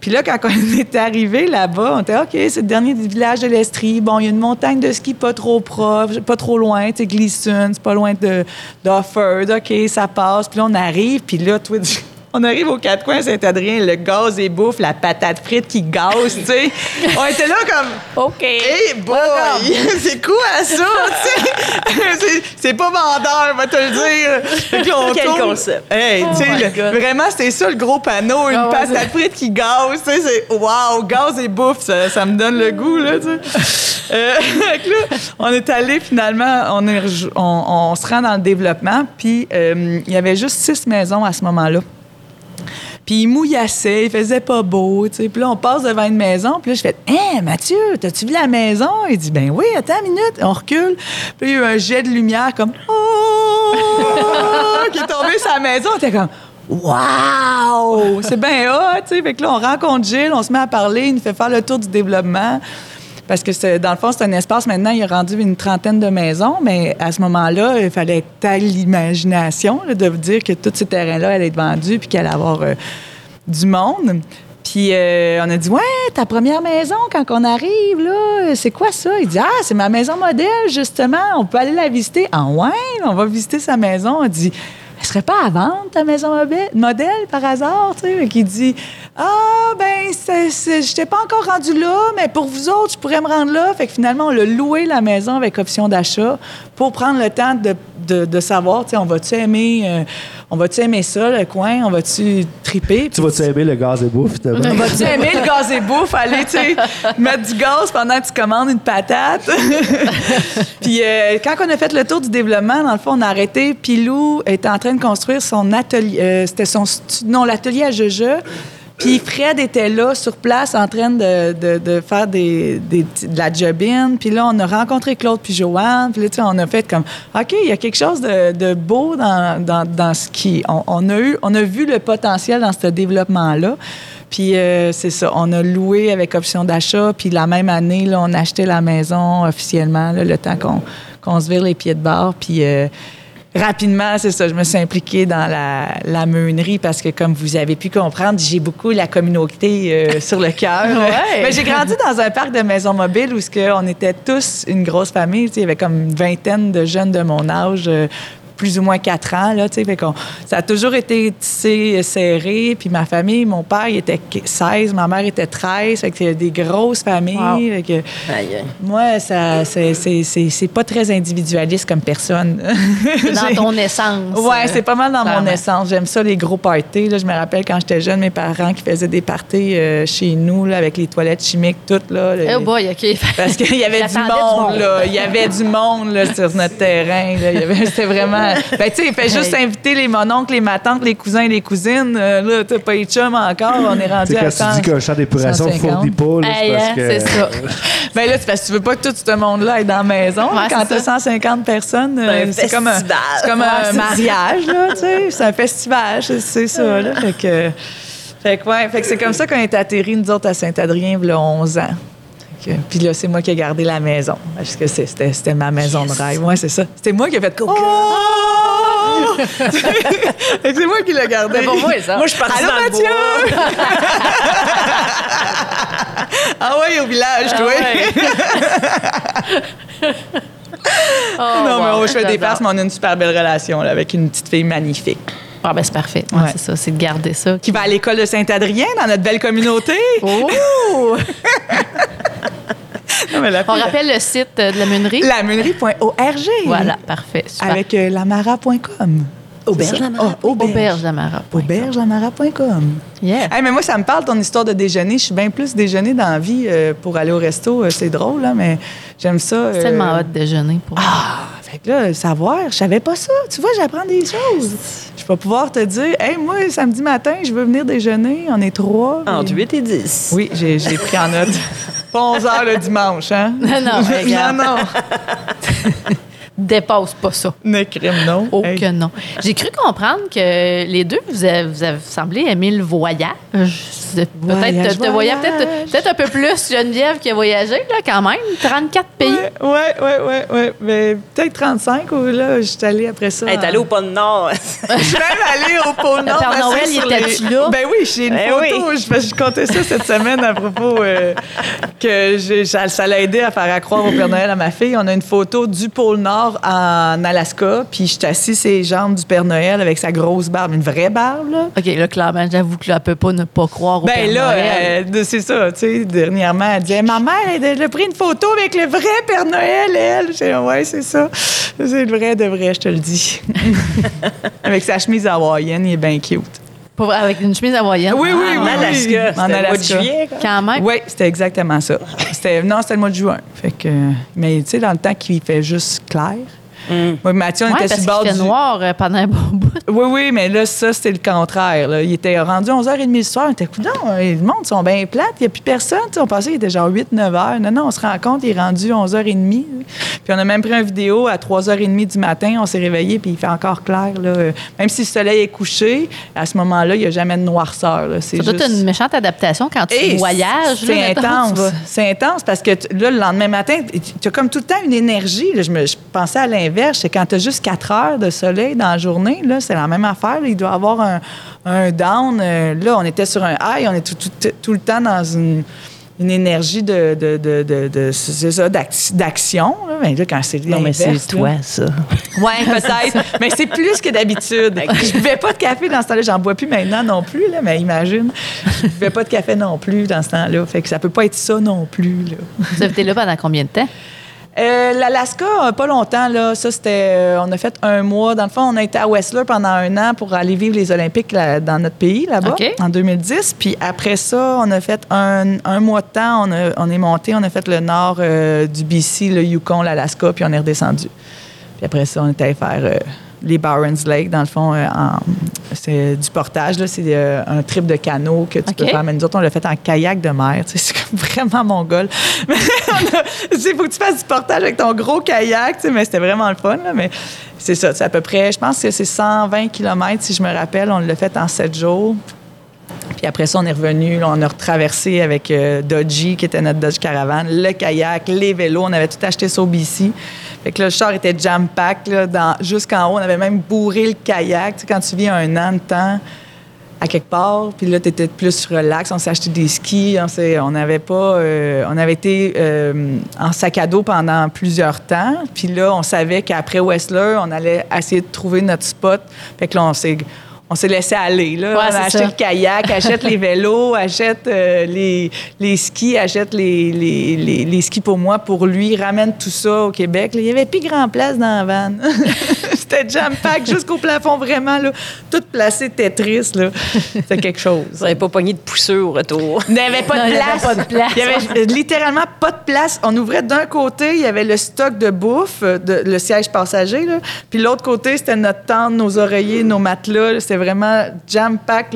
Puis là, quand on était arrivé là-bas, on était OK, c'est le dernier village de l'Estrie. Bon, il y a une montagne de ski pas trop proche, pas trop loin, tu sais, c'est pas loin de d'Offord. OK, ça passe. Puis là, on arrive, puis là, toi, tu- on arrive aux quatre coins Saint-Adrien, le gaz et bouffe, la patate frite qui gaze, tu sais. On était là comme OK. Hey boy! c'est quoi ça? tu sais? C'est- pas vendeur, on va te le dire. Fait on Quel tourne- concept. Hey, le- God. vraiment, c'était ça le gros panneau, une Ah patate frite qui gaze. Tu sais, c'est wow, gaz et bouffe, ça, ça me donne le goût, là, tu sais. Euh, là, on est allé finalement, on, est on se rend dans le développement, puis euh, il y avait juste six maisons à ce moment-là. Puis il mouillassait, il faisait pas beau, tu sais. Puis là, on passe devant une maison, puis là, je fais « Hein, Mathieu, t'as-tu vu la maison? » Il dit « Ben oui, attends une minute. » On recule. Puis il y a eu un jet de lumière comme « Oh! » qui est tombé sur la maison. On était comme « Wow! C'est bien hot, tu sais. Fait que là, on rencontre Gilles, on se met à parler, il nous fait faire le tour du développement. Parce que dans le fond, c'est un espace maintenant, il a rendu une trentaine de maisons, mais à ce moment-là, il fallait être à l'imagination là, de dire que tous ces terrains-là allaient être vendus puis qu'il allait avoir euh, du monde. Puis euh, on a dit Ouais, ta première maison, quand on arrive, là, c'est quoi ça? Il dit Ah, c'est ma maison modèle, justement. On peut aller la visiter. Ah ouais, on va visiter sa maison. On dit Elle serait pas à vendre, ta maison modèle, par hasard? Tu sais, qu'il dit Ah, ben, je t'ai pas encore rendu là, mais pour vous autres, je pourrais me rendre là. Fait que finalement, on l'a loué la maison avec option d'achat pour prendre le temps de, de, de savoir, tu sais, on va-tu aimer, euh, on va-tu aimer ça, le coin? On va-tu triper? Tu vas-tu aimer le gaz et bouffe? On va-tu aimer le gaz et bouffe? Aller, tu sais, mettre du gaz pendant que tu commandes une patate? puis euh, quand on a fait le tour du développement, dans le fond, on a arrêté. Pilou était en train de construire son atelier. euh, C'était son... Non, l'atelier à Jeje. Puis Fred était là, sur place, en train de, de- de faire des, des de la jobine. Puis là, on a rencontré Claude puis Joanne. Puis là, tu sais, on a fait comme, OK, il y a quelque chose de, de beau dans, dans, dans ce qui... On, on a eu, on a vu le potentiel dans ce développement-là. Puis euh, c'est ça, on a loué avec option d'achat. Puis la même année, là, on a acheté la maison officiellement, là, le temps qu'on qu'on se vire les pieds de bord. Puis... euh, Rapidement, c'est ça. Je me suis impliquée dans la, la meunerie parce que, comme vous avez pu comprendre, j'ai beaucoup la communauté euh, sur le cœur. Ouais. Mais j'ai grandi dans un parc de maisons mobiles où ce on était tous une grosse famille. Il y avait comme une vingtaine de jeunes de mon âge. euh, plus ou moins quatre ans. Là, tu sais, fait qu'on- ça a toujours été tissé, serré. Puis ma famille, mon père, il était 16, ma mère était 13. Fait que c'est des grosses familles. Wow. Fait que Aïe, aïe. moi, ça, c'est, c'est, c'est, c'est pas très individualiste comme personne. Dans ton essence. Ouais, c'est pas mal dans mon essence. J'aime ça, les gros parties. Là, je me rappelle quand j'étais jeune, mes parents qui faisaient des parties euh, chez nous, là, avec les toilettes chimiques, toutes. Là, Oh boy, OK. parce qu'il y avait du J'attendais monde, là. Il y avait du monde, là, sur notre terrain. C'était vraiment... Ben, tu sais, il fait juste inviter les mononcles, les matantes, les cousins et les cousines. Euh, là, t'as pas eu de chum encore. On est rendu C'est à quand 100. tu dis qu'un champ d'épuration ne 150. fournit pas, là, c'est parce hein, que... c'est ça. Ben là, c'est parce que tu veux pas que tout ce monde-là aille dans la maison. Ouais, quand t'as 150 personnes, euh, un c'est comme un, festival. c'est comme Ouais, un c'est mariage, là, tu sais. C'est un festival, c'est- c'est ça, là. Fait que, fait que, ouais, fait que c'est comme ça qu'on est atterri, nous autres, à Saint-Adrien, il y a 11 ans. Que- Puis là, c'est moi qui ai gardé la maison. Parce que c'était ma maison de rêve. Ouais, c'est ça. C'était moi qui ai fait Oh! Fait que c'est moi qui l'ai gardé. Pour moi, ça. Moi, je suis partie Allô, dans le Mathieu? bois. Ah ouais, au village, toi. Oh, non, mais oh, je fais des passes, mais on a une super belle relation là, avec une petite fille magnifique. Ah, ben c'est parfait. Ouais, Ouais. C'est ça, c'est de garder ça. Qui va à l'école de Saint-Adrien dans notre belle communauté. Oh! Non, mais la On fille- rappelle le site de la meunerie. La meunerie.org. Voilà, parfait. Super. Avec euh, lamara.com. Auberge Lamara. Oh, auberge. Auberge d'Amara. Aubergelamara.com. Yeah. Hey, mais moi, ça me parle ton histoire de déjeuner. Je suis bien plus déjeuner dans la vie euh, pour aller au resto. Euh, c'est drôle, là, mais j'aime ça. C'est euh, tellement hot de déjeuner pour Ah, fait que là, savoir, je savais pas ça. Tu vois, j'apprends des choses. Je vais pouvoir te dire, hey, moi, samedi matin, je veux venir déjeuner. On est trois. Entre Et- 8 et 10. Oui, j'ai j'ai pris en note. Pas 11 heures le dimanche, hein? Non, non, non, non. Dépasse pas ça. Ne crime, non. Oh Hey. que non. J'ai cru comprendre que les deux, vous avez, vous avez semblé aimer le voyage. Peut-être te, te voyais voyage. peut-être peut-être un peu plus Geneviève qui a voyagé, là, quand même. 34 pays. Ouais, ouais, ouais, ouais. Mais peut-être 35 ou là, je suis allée après ça. Elle est en- allée au pôle Nord. Je suis même allée au pôle Nord. Père Noël, sur il était-tu là? Ben oui, j'ai une Ben photo. oui. Je, comptais ça cette semaine à propos euh, que ça l'a aidé à faire accroire au Père Noël à ma fille. On a une photo du pôle Nord en Alaska, puis je sur les jambes du Père Noël avec sa grosse barbe, une vraie barbe, là. OK, là, clairement, j'avoue que là, elle peut pas ne pas croire au Ben Père là, Noël. euh, c'est ça, tu sais, dernièrement, elle disait, ma mère, elle, elle a pris une photo avec le vrai Père Noël, elle. J'ai dit, ouais, c'est ça. C'est le vrai de vrai, je te le dis. avec sa chemise hawaïenne, il est bien cute. Pour- avec une chemise hawaïenne. Oui, oui, En oui. Alaska. En le mois de juillet. quoi. Quand même? Oui, c'était exactement ça. C'était, non, c'était le mois de juin. Fait que, mais tu sais, dans le temps qu'il fait juste clair. Moi, Mathieu, on Ouais, était parce sur le bord du... noir euh, pendant un bon bout. Oui, oui, mais là, ça, c'était le contraire. là. Il était rendu 11h30 le soir. On était, coudonc, le monde sont bien plates. Il n'y a plus personne. Tu sais, on pensait qu'il était genre 8-9 h. Non, non, on se rend compte, il est rendu 11h30. Puis on a même pris une vidéo à 3h30 du matin. On s'est réveillé, puis il fait encore clair. Là. Euh, Même si le soleil est couché, à ce moment-là, il n'y a jamais de noirceur. Là. C'est Ça doit être juste- une méchante adaptation quand tu Hey, voyages. C'est intense. C'est intense parce que là, le lendemain matin, tu as comme tout le temps une énergie. là. Je, me, je pensais à l'inverse. C'est quand tu as juste 4 heures de soleil dans la journée, là, c'est la même affaire. là. Il doit y avoir un, un down. Euh, Là, on était sur un high. On est tout, tout- tout le temps dans une, une énergie de, de, de, de- ça, d'ac- d'action. là. Ben, là, quand c'est Non, mais c'est toi, ça. Oui, peut-être. mais c'est plus que d'habitude. Je buvais pas de café dans ce temps-là. J'en bois plus maintenant non plus, là, mais imagine. Je buvais pas de café non plus dans ce temps-là. Fait que ça peut pas être ça non plus. Là. Vous avez été là pendant combien de temps? Euh, L'Alaska, pas longtemps. Là. Ça, c'était. euh, on a fait un mois. Dans le fond, on a été à Whistler pendant un an pour aller vivre les Olympiques là, dans notre pays, là-bas, en 2010. Puis après ça, on a fait un, un mois de temps. On, a- on est monté, on a fait le nord euh, du BC, le Yukon, l'Alaska, puis on est redescendu. Puis après ça, on est allé faire les Barons Lake, dans le fond, euh, c'est du portage. là. C'est euh, un trip de canot que tu peux faire. Mais nous autres, on l'a fait en kayak de mer. Tu sais, C'est comme vraiment mongol. Mais il faut que tu fasses du portage avec ton gros kayak. tu sais, Mais c'était vraiment le fun. là. Mais c'est ça. C'est à peu près, je pense que c'est 120 km, si je me rappelle. On l'a fait en 7 jours. Puis après ça, on est revenu, on a retraversé avec euh, Dodgy, qui était notre Dodge Caravan, le kayak, les vélos. On avait tout acheté au BC. Fait que là, le char était jam-pack jusqu'en haut. On avait même bourré le kayak. Tu sais, quand tu vis un an de temps à quelque part. Puis là, tu étais plus relax. On s'est acheté des skis. On avait pas... euh, on avait été euh, en sac à dos pendant plusieurs temps. Puis là, on savait qu'après Whistler, on allait essayer de trouver notre spot. Fait que là, on s'est... On s'est laissé aller. Là. Ouais, on a c'est acheté ça. le kayak, achète les vélos, achète euh, les, les skis, achète les, les, les- les skis pour moi, pour lui, ramène tout ça au Québec. Là, il y avait plus grand place dans la van. C'était jam-pack jusqu'au plafond, vraiment. Là, tout placé Tetris. C'était quelque chose. Vous n'avez pas pogné de pousseux au retour. Il n'y avait pas Non, de il place. pas de place. Il y avait littéralement pas de place. On ouvrait d'un côté, il y avait le stock de bouffe, de- le siège passager. là. Puis l'autre côté, c'était notre tente, nos oreillers, nos matelas. C'était vraiment jam-pack,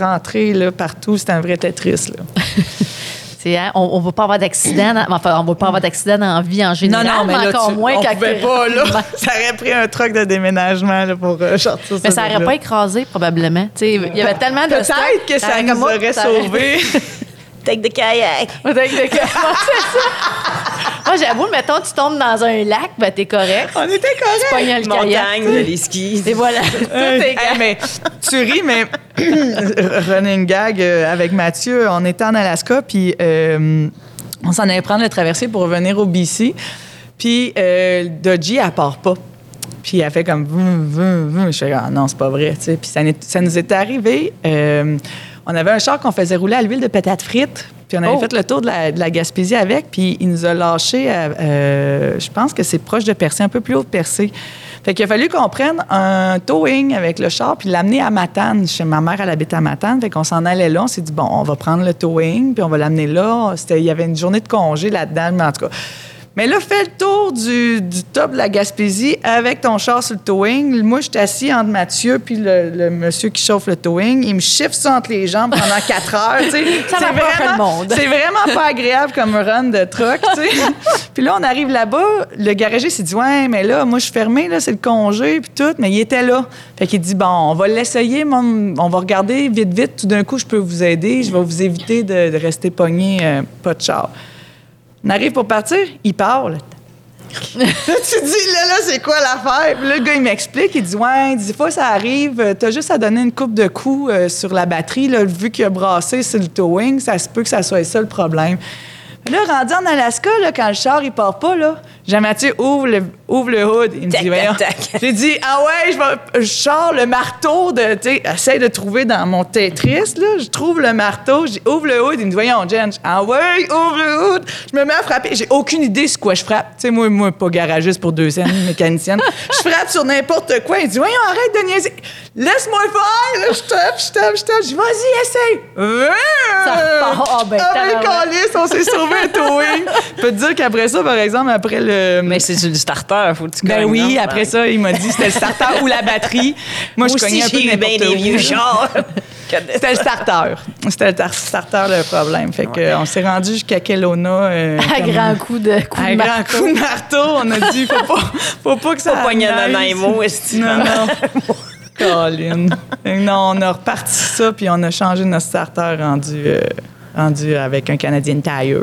rentré là, partout. C'était un vrai Tetris. Là. Hein, on ne va pas avoir d'accident. Enfin, on va pas avoir d'accident la vie en général, mais, là, encore tu- moins on quand pouvait pas, là. Ça aurait pris un truc de déménagement là, pour euh, sortir Mais ça n'aurait pas écrasé, probablement. Il y avait tellement de. Peut-être que ça aurait nous comme- aurait aurait- sauvés. Take de kayak. Peut-être que- c'est ça. Moi, j'avoue, mettons, tu tombes dans un lac, ben t'es correct. On était Tu corrects. pognes le kayak. Montagne, les skis. Et voilà. Tout est hey, mais tu ris, mais running gag euh, avec Mathieu, on était en Alaska, puis euh, on s'en allait prendre le traversée pour revenir au BC. Puis euh, Dodgy, elle part pas. Puis elle fait comme vroom, vroom, vroom. Je fais ah non, c'est pas vrai, tu sais. Puis ça, ça nous est arrivé. euh, on avait un char qu'on faisait rouler à l'huile de patates frites. Puis on avait Oh. fait le tour de la, de la Gaspésie avec. Puis il nous a lâché, à- euh, je pense que c'est proche de Percé, un peu plus haut de Percé. Fait qu'il a fallu qu'on prenne un towing avec le char puis l'amener à Matane. Chez ma mère, elle habite à Matane. Fait qu'on s'en allait là. On s'est dit, bon, on va prendre le towing puis on va l'amener là. C'était- Il y avait une journée de congé là-dedans, mais en tout cas. Mais là, fais le tour du, du top de la Gaspésie avec ton char sur le towing. Moi, je suis assis entre Mathieu puis le, le monsieur qui chauffe le towing. Il me chiffre ça entre les jambes pendant quatre heures. Ça pas le vraiment- monde. C'est vraiment pas agréable comme run de truck. puis là, on arrive là-bas. Le garagiste s'est dit Ouais, mais là, moi, je suis fermé, c'est le congé, puis tout. Mais il était là. Fait qu'il dit Bon, on va l'essayer, on va regarder vite, vite. Tout d'un coup, je peux vous aider. Je vais vous éviter de, de rester pogné, euh, pas de char. On arrive pour partir, il là, tu dis, là, là, c'est quoi l'affaire? Puis là, le gars, il m'explique. Il dit, ouais, des fois, ça arrive, t'as juste à donner une coupe de coups euh, sur la batterie. Là, vu qu'il a brassé sur le towing, ça se peut que ça soit ça le problème. Là, rendu en Alaska, là, quand le char, il part pas, là, Jean-Mathieu ouvre le, ouvre le hood. Il me Tac, dit, voyons. tac. J'ai dit, ah ouais, je, vais, je sors le marteau de, tu sais, essaye de trouver dans mon Tetris, là. Je trouve le marteau, j'ai ouvre le hood. Il me dit, voyons, Jen. Je- Ah ouais, ouvre le hood. Je me mets à frapper. J'ai aucune idée sur quoi je frappe. Tu sais, moi, moi, pas garagiste pour deux scènes, mécanicienne. Je frappe sur n'importe quoi. Il dit, voyons, arrête de niaiser. Laisse-moi faire. Là, je tape, je tape, je tape. Je dis, vas-y, essaye. Ça repart. Ah, ben, Ah, ben, on s'est sauvé un towing. Je peux te dire qu'après ça, par exemple, après le. Mais c'est le starter, faut que tu Ben oui, non? après ça, il m'a dit c'était le starter ou la batterie. Moi, je cognais un peu eu bien des vieux chars. C'était le starter. C'était le tar- starter le problème. Fait que, euh, on s'est rendu jusqu'à Kelowna. euh, À comme- grand coup de coup à de grand marteau. coup de marteau. On a dit, faut pas, faut pas que ça neige. Nanaimo, est-ce que- Non, non. Colin. Non, on a reparti ça, puis on a changé notre starter rendu, euh, rendu avec un Canadian Tire.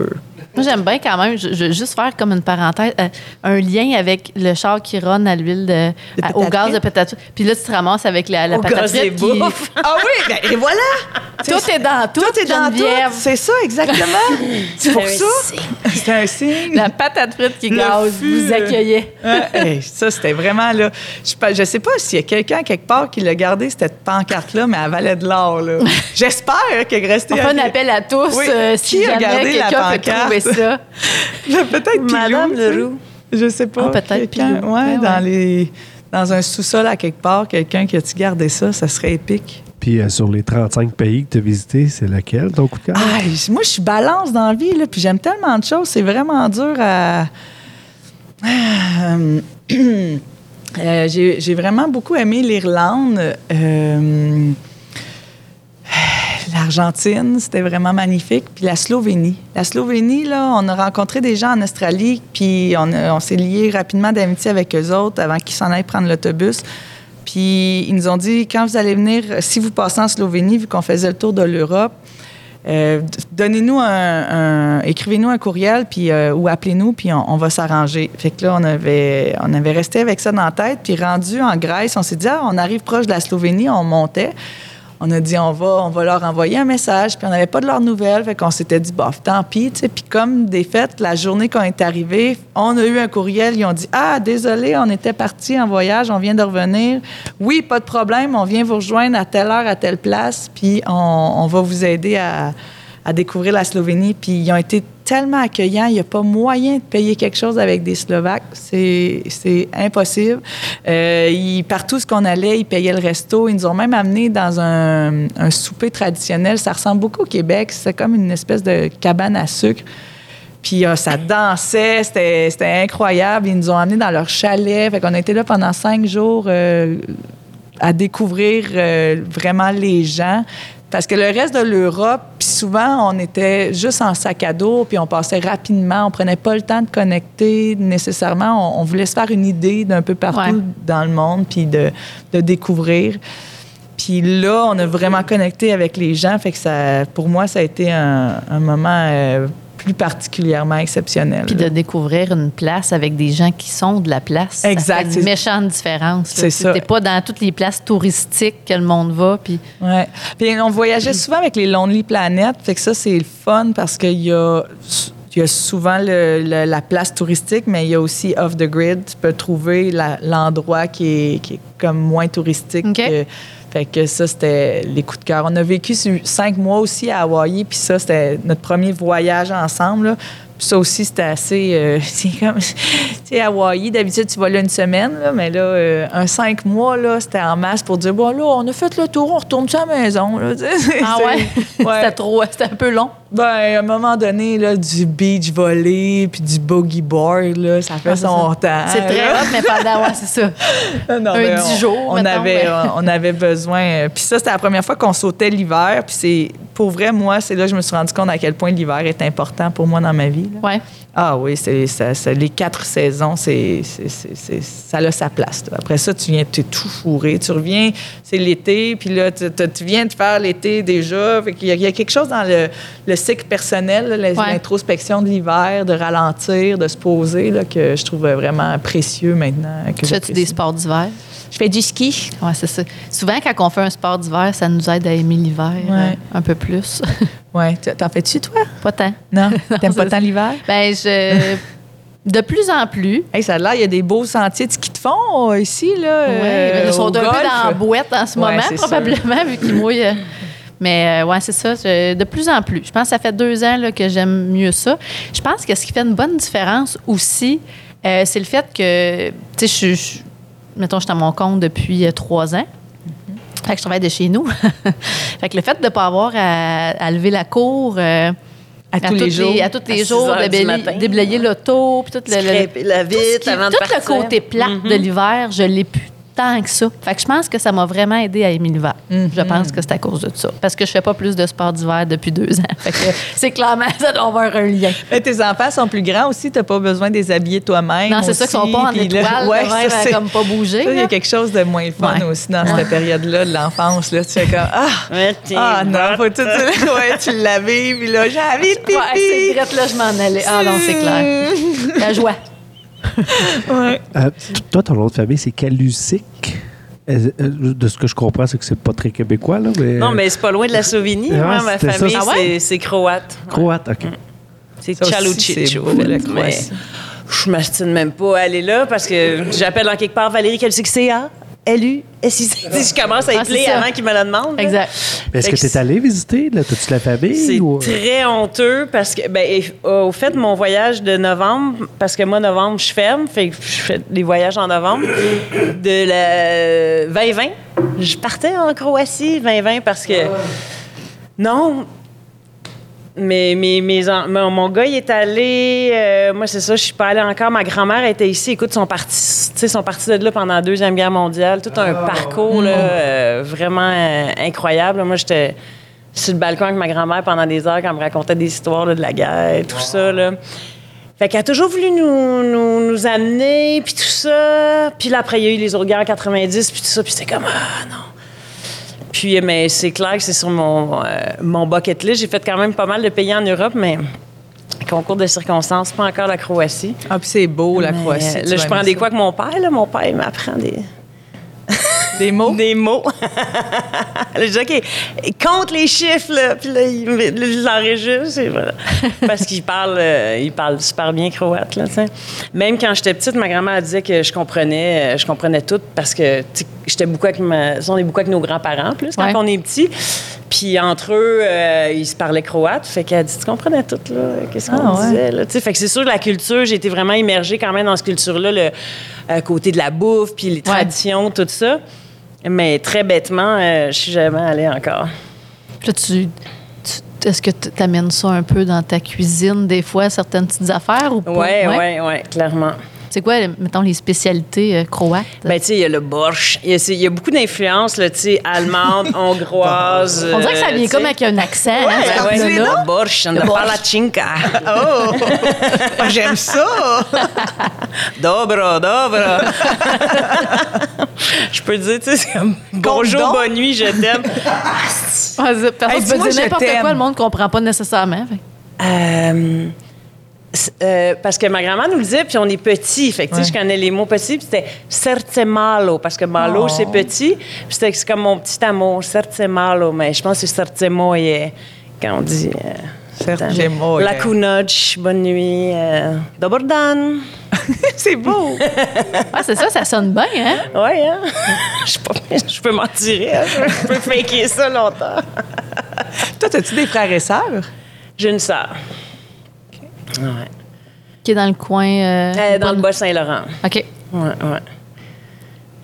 Moi, j'aime bien quand même, je, je veux juste faire comme une parenthèse, euh, un lien avec le char qui ronne à l'huile de, à- au gaz de patate. Puis là, tu te ramasses avec la, la Au patate gaz des frite qui- bouffes. Ah oui, ben, et voilà! Tout est dans tout, Tout est dans tout. C'est ça, exactement. C'est pour un ça. C'est un signe. La patate frite qui Le gaz fût, vous accueillait. Ah, hey, ça, c'était vraiment là. Je, je sais pas s'il y a quelqu'un quelque part qui l'a gardé, cette pancarte-là, mais elle valait de l'or. là. J'espère qu'elle est restée. On fait un appel à tous Oui. euh, si Qui a jamais gardé la pancarte? Ça. Peut-être Madame Pilou. Leroux. Je sais pas. Ah, peut-être Quelqu'un- Pilou. Ouais, Ouais, dans ouais. les dans un sous-sol à quelque part, quelqu'un qui a-tu gardé ça, ça serait épique. Puis euh, sur les 35 pays que tu as visités, c'est laquelle ton coup de cœur? Ah, moi, je suis balance dans la vie, là, puis j'aime tellement de choses. C'est vraiment dur à. Euh, euh, j'ai j'ai vraiment beaucoup aimé l'Irlande. Euh, L'Argentine, c'était vraiment magnifique. Puis la Slovénie. La Slovénie, là, on a rencontré des gens en Australie, puis on, s'est liés rapidement d'amitié avec eux autres avant qu'ils s'en aillent prendre l'autobus. Puis ils nous ont dit, quand vous allez venir, si vous passez en Slovénie, vu qu'on faisait le tour de l'Europe, euh, donnez-nous un, un- écrivez-nous un courriel puis euh, ou appelez-nous puis on, on va s'arranger. Fait que là on avait on avait resté avec ça dans la tête puis rendu en Grèce, on s'est dit ah, on arrive proche de la Slovénie, on montait. On a dit, on va, on va leur envoyer un message. Puis on n'avait pas de leurs nouvelles. Fait qu'on s'était dit, bof, tant pis. tu. Puis comme des fêtes, la journée qu'on est arrivé, on a eu un courriel. Ils ont dit, ah, désolé, on était parti en voyage, on vient de revenir. Oui, pas de problème, on vient vous rejoindre à telle heure, à telle place. Puis on, on va vous aider à, à découvrir la Slovénie. Puis ils ont été tellement accueillants, il n'y a pas moyen de payer quelque chose avec des Slovaques. C'est, impossible. Euh, ils, partout ce qu'on allait, ils payaient le resto. Ils nous ont même amenés dans un, souper traditionnel. Ça ressemble beaucoup au Québec. C'est comme une espèce de cabane à sucre. Puis euh, ça dansait, c'était, incroyable. Ils nous ont amenés dans leur chalet. Fait qu'on a là pendant cinq jours euh, à découvrir euh, vraiment les gens. Parce que le reste de l'Europe, souvent, on était juste en sac à dos, puis on passait rapidement. On prenait pas le temps de connecter nécessairement. On, on voulait se faire une idée d'un peu partout Ouais. dans le monde, puis de, de découvrir. Puis là, on a vraiment connecté avec les gens. Fait que ça, pour moi, ça a été un, un moment euh, plus particulièrement exceptionnel. Puis de découvrir une place avec des gens qui sont de la place. Exact, c'est- une méchante différence. C'est ça. T'es pas dans toutes les places touristiques que le monde va. Puis Ouais. Puis on voyageait souvent avec les Lonely Planet, fait que ça c'est le fun parce qu'il y a il y a souvent le- le- la place touristique, mais il y a aussi off the grid. Tu peux trouver l'endroit qui est, qui est comme moins touristique. Que- fait que ça, c'était les coups de cœur. On a vécu cinq mois aussi à Hawaï, puis ça, c'était notre premier voyage ensemble. là. Puis ça aussi, c'était assez... euh, c'est comme... Tu sais, Hawaï, d'habitude, tu vas là une semaine, là, mais là, euh, un cinq mois, là, c'était en masse pour dire, bon, là, on a fait le tour, on retourne à la maison. Là, ah ouais, ouais? c'était trop, c'était un peu long. Ben, à un moment donné, là, du beach volley puis du boogie board, là, ça fait Ah, son ça. temps. C'est très hot, mais pendant ouais, c'est ça. Non, Un mais 10 on- jours, On mettons, avait, mais- on avait besoin. euh, Puis ça, c'était la première fois qu'on sautait l'hiver. Puis c'est, pour vrai, moi, c'est là que je me suis rendu compte à quel point l'hiver est important pour moi dans ma vie. là. Ouais. Ah oui, c'est, ça- ça- les quatre saisons, c'est, ça a sa place. Après ça, tu viens, tu es tout fourré. Tu reviens, c'est l'été, puis là, tu, viens de faire l'été déjà. Fait qu'il y, a, il y a quelque chose dans le, le cycle personnel, là, l'introspection de l'hiver, de ralentir, de se poser, là, que je trouve vraiment précieux maintenant. Que Tu fais-tu j'apprécie. des sports d'hiver? Je fais du ski. Ouais, c'est ça. Souvent, quand on fait un sport d'hiver, ça nous aide à aimer l'hiver Ouais. euh, un peu plus. Ouais. T'en fais-tu, toi? pas tant. Non? T'aimes pas tant l'hiver? Ben, je. De plus en plus. Hey, ça a l'air, il y a des beaux sentiers de ski de fond euh, ici, là. Oui, euh, ils sont un peu dans la boîte en ce Ouais, moment, sûr. probablement, vu qu'ils mouillent. Mais euh, ouais, c'est ça. je- de plus en plus. Je pense que ça fait deux ans là, que j'aime mieux ça. Je pense que ce qui fait une bonne différence aussi, euh, c'est le fait que, tu sais, je suis, mettons, je suis à mon compte depuis euh, trois ans. Fait que je travaille de chez nous. fait que le fait de ne pas avoir à, à lever la cour euh, À tous les jours. à tous les À jours, déblayer, l'auto, puis tout le, la tout vitre qui- avant de tout partir. le côté plate de l'hiver, je l'ai plus tant que ça. Fait que je pense que ça m'a vraiment aidé à aimer l'hiver. Je pense que c'est à cause de ça. Parce que je fais pas plus de sport d'hiver depuis deux ans. Fait que c'est clairement, ça doit avoir un lien. Mais tes enfants sont plus grands aussi, t'as pas besoin de les habiller toi-même. Non, c'est ça qu'ils sont pas en étoile, ouais, ça, comme pas bouger. Il y a quelque chose de moins fun Ouais. aussi dans cette période-là de l'enfance. Là, tu fais comme Ah, ah non, faut tout. ouais, tu l'as puis là, j'ai envie de pipi. Ouais, c'est direct là, je m'en allais. Ah non, c'est clair. La joie. Ouais. Euh, toi, ton nom de famille, c'est Calusic? Euh, euh, De ce que je comprends, c'est que c'est pas très québécois, là, mais... Non, mais c'est pas loin de la Slovénie. Ouais, Moi, ma famille, Ah ouais? c'est- croate. Croate, OK. C'est Chalucic, c'est au beau, fait. la Mais Croatie. je m'astine même pas à aller là parce que j'appelle en quelque part Valérie Calucic, c'est A, L-U, S-I-C. Je commence à Ah, c'est ça. avant qu'il me le demande. là. Exact. Mais Est-ce que que tu es allé visiter? Là? T'as-tu la famille? C'est ou- très honteux parce que, ben, et- au fait, mon voyage de novembre, parce que moi, novembre, je ferme, fait que je fais des voyages en novembre, de la 2020, je partais en Croatie 2020 parce que, non, mais mes en- mon, mon gars, il est allé. euh, moi, c'est ça, je suis pas allée encore. Ma grand-mère était ici. Écoute, ils sont partis, tu sais, sont partis de là pendant la Deuxième Guerre mondiale. Tout un parcours là, euh, vraiment euh, incroyable. Moi, j'étais sur le balcon avec ma grand-mère pendant des heures quand elle me racontait des histoires là, de la guerre et tout ça. Là. Fait qu'elle a toujours voulu nous, nous, nous amener, puis tout ça. Puis là, après, il y a eu les autres guerres en 90, puis tout ça. Puis c'était comme, ah non. Puis, mais c'est clair que c'est sur mon, euh, mon bucket list. J'ai fait quand même pas mal de pays en Europe, mais concours de circonstances, pas encore la Croatie. Ah, puis c'est beau, la Mais, Croatie. euh, là, je prends des ça. quoi avec mon père. Là. Mon père, il m'apprend des... Des mots? Des mots. Je dis, OK, compte les chiffres, là. Puis là, il, l'enregistre. voilà. Parce qu'il parle, euh, il parle super bien croate, là. Même quand j'étais petite, ma grand-mère disait que je comprenais, euh, je comprenais tout parce que, j'étais beaucoup avec ma, on est beaucoup avec nos grands-parents, plus, quand Ouais. on est petit. Puis entre eux, euh, ils se parlaient croate. Fait qu'elle dit, tu comprenais tout, là. Qu'est-ce qu'on Ah, ouais. disait, là? Fait que c'est sûr, la culture, j'ai été vraiment immergée quand même dans cette culture-là, le euh, côté de la bouffe, puis les traditions, tout ça. Mais très bêtement, euh, je suis jamais allée encore. Puis là, tu, tu- est-ce que tu amènes ça un peu dans ta cuisine, des fois, certaines petites affaires ou pas? Oui, oui, oui, clairement. C'est quoi, mettons, les spécialités euh, croates? Ben, tu sais, il y a le borsch. Il y a, y beaucoup d'influences, là, tu sais, allemandes, hongroises. On dirait que ça euh, vient comme avec un accent. hein, Ben ouais, truc-là. le borsch, on Le borsch. la chinka. Oh! Ah, J'aime ça! Dobro, dobro. je peux te dire, tu sais, c'est comme bonjour, bonne nuit, je t'aime. Ah, Personne Hey, n'importe quoi, le monde ne comprend pas nécessairement. Fait Euh, euh, parce que ma grand-mère nous le disait, puis on est petit. Fait que, Ouais. je connais les mots petits, puis c'était cerce malo, parce que malo, Oh. c'est petit. Puis c'était c'est comme mon petit amour, cerce malo, mais je pense que c'est cerce moje, quand on dit. euh. La kunoc, bonne nuit. Euh, Dobar dan. C'est beau! Ah, c'est ça, ça sonne bien, hein? Ouais, hein? Je sais pas, je peux m'en tirer, hein? je peux faker ça longtemps. Toi, as-tu des frères et sœurs? J'ai une sœur. Ouais. Qui est dans le coin. euh, est dans le Bas-Saint-Laurent. OK. Ouais, ouais.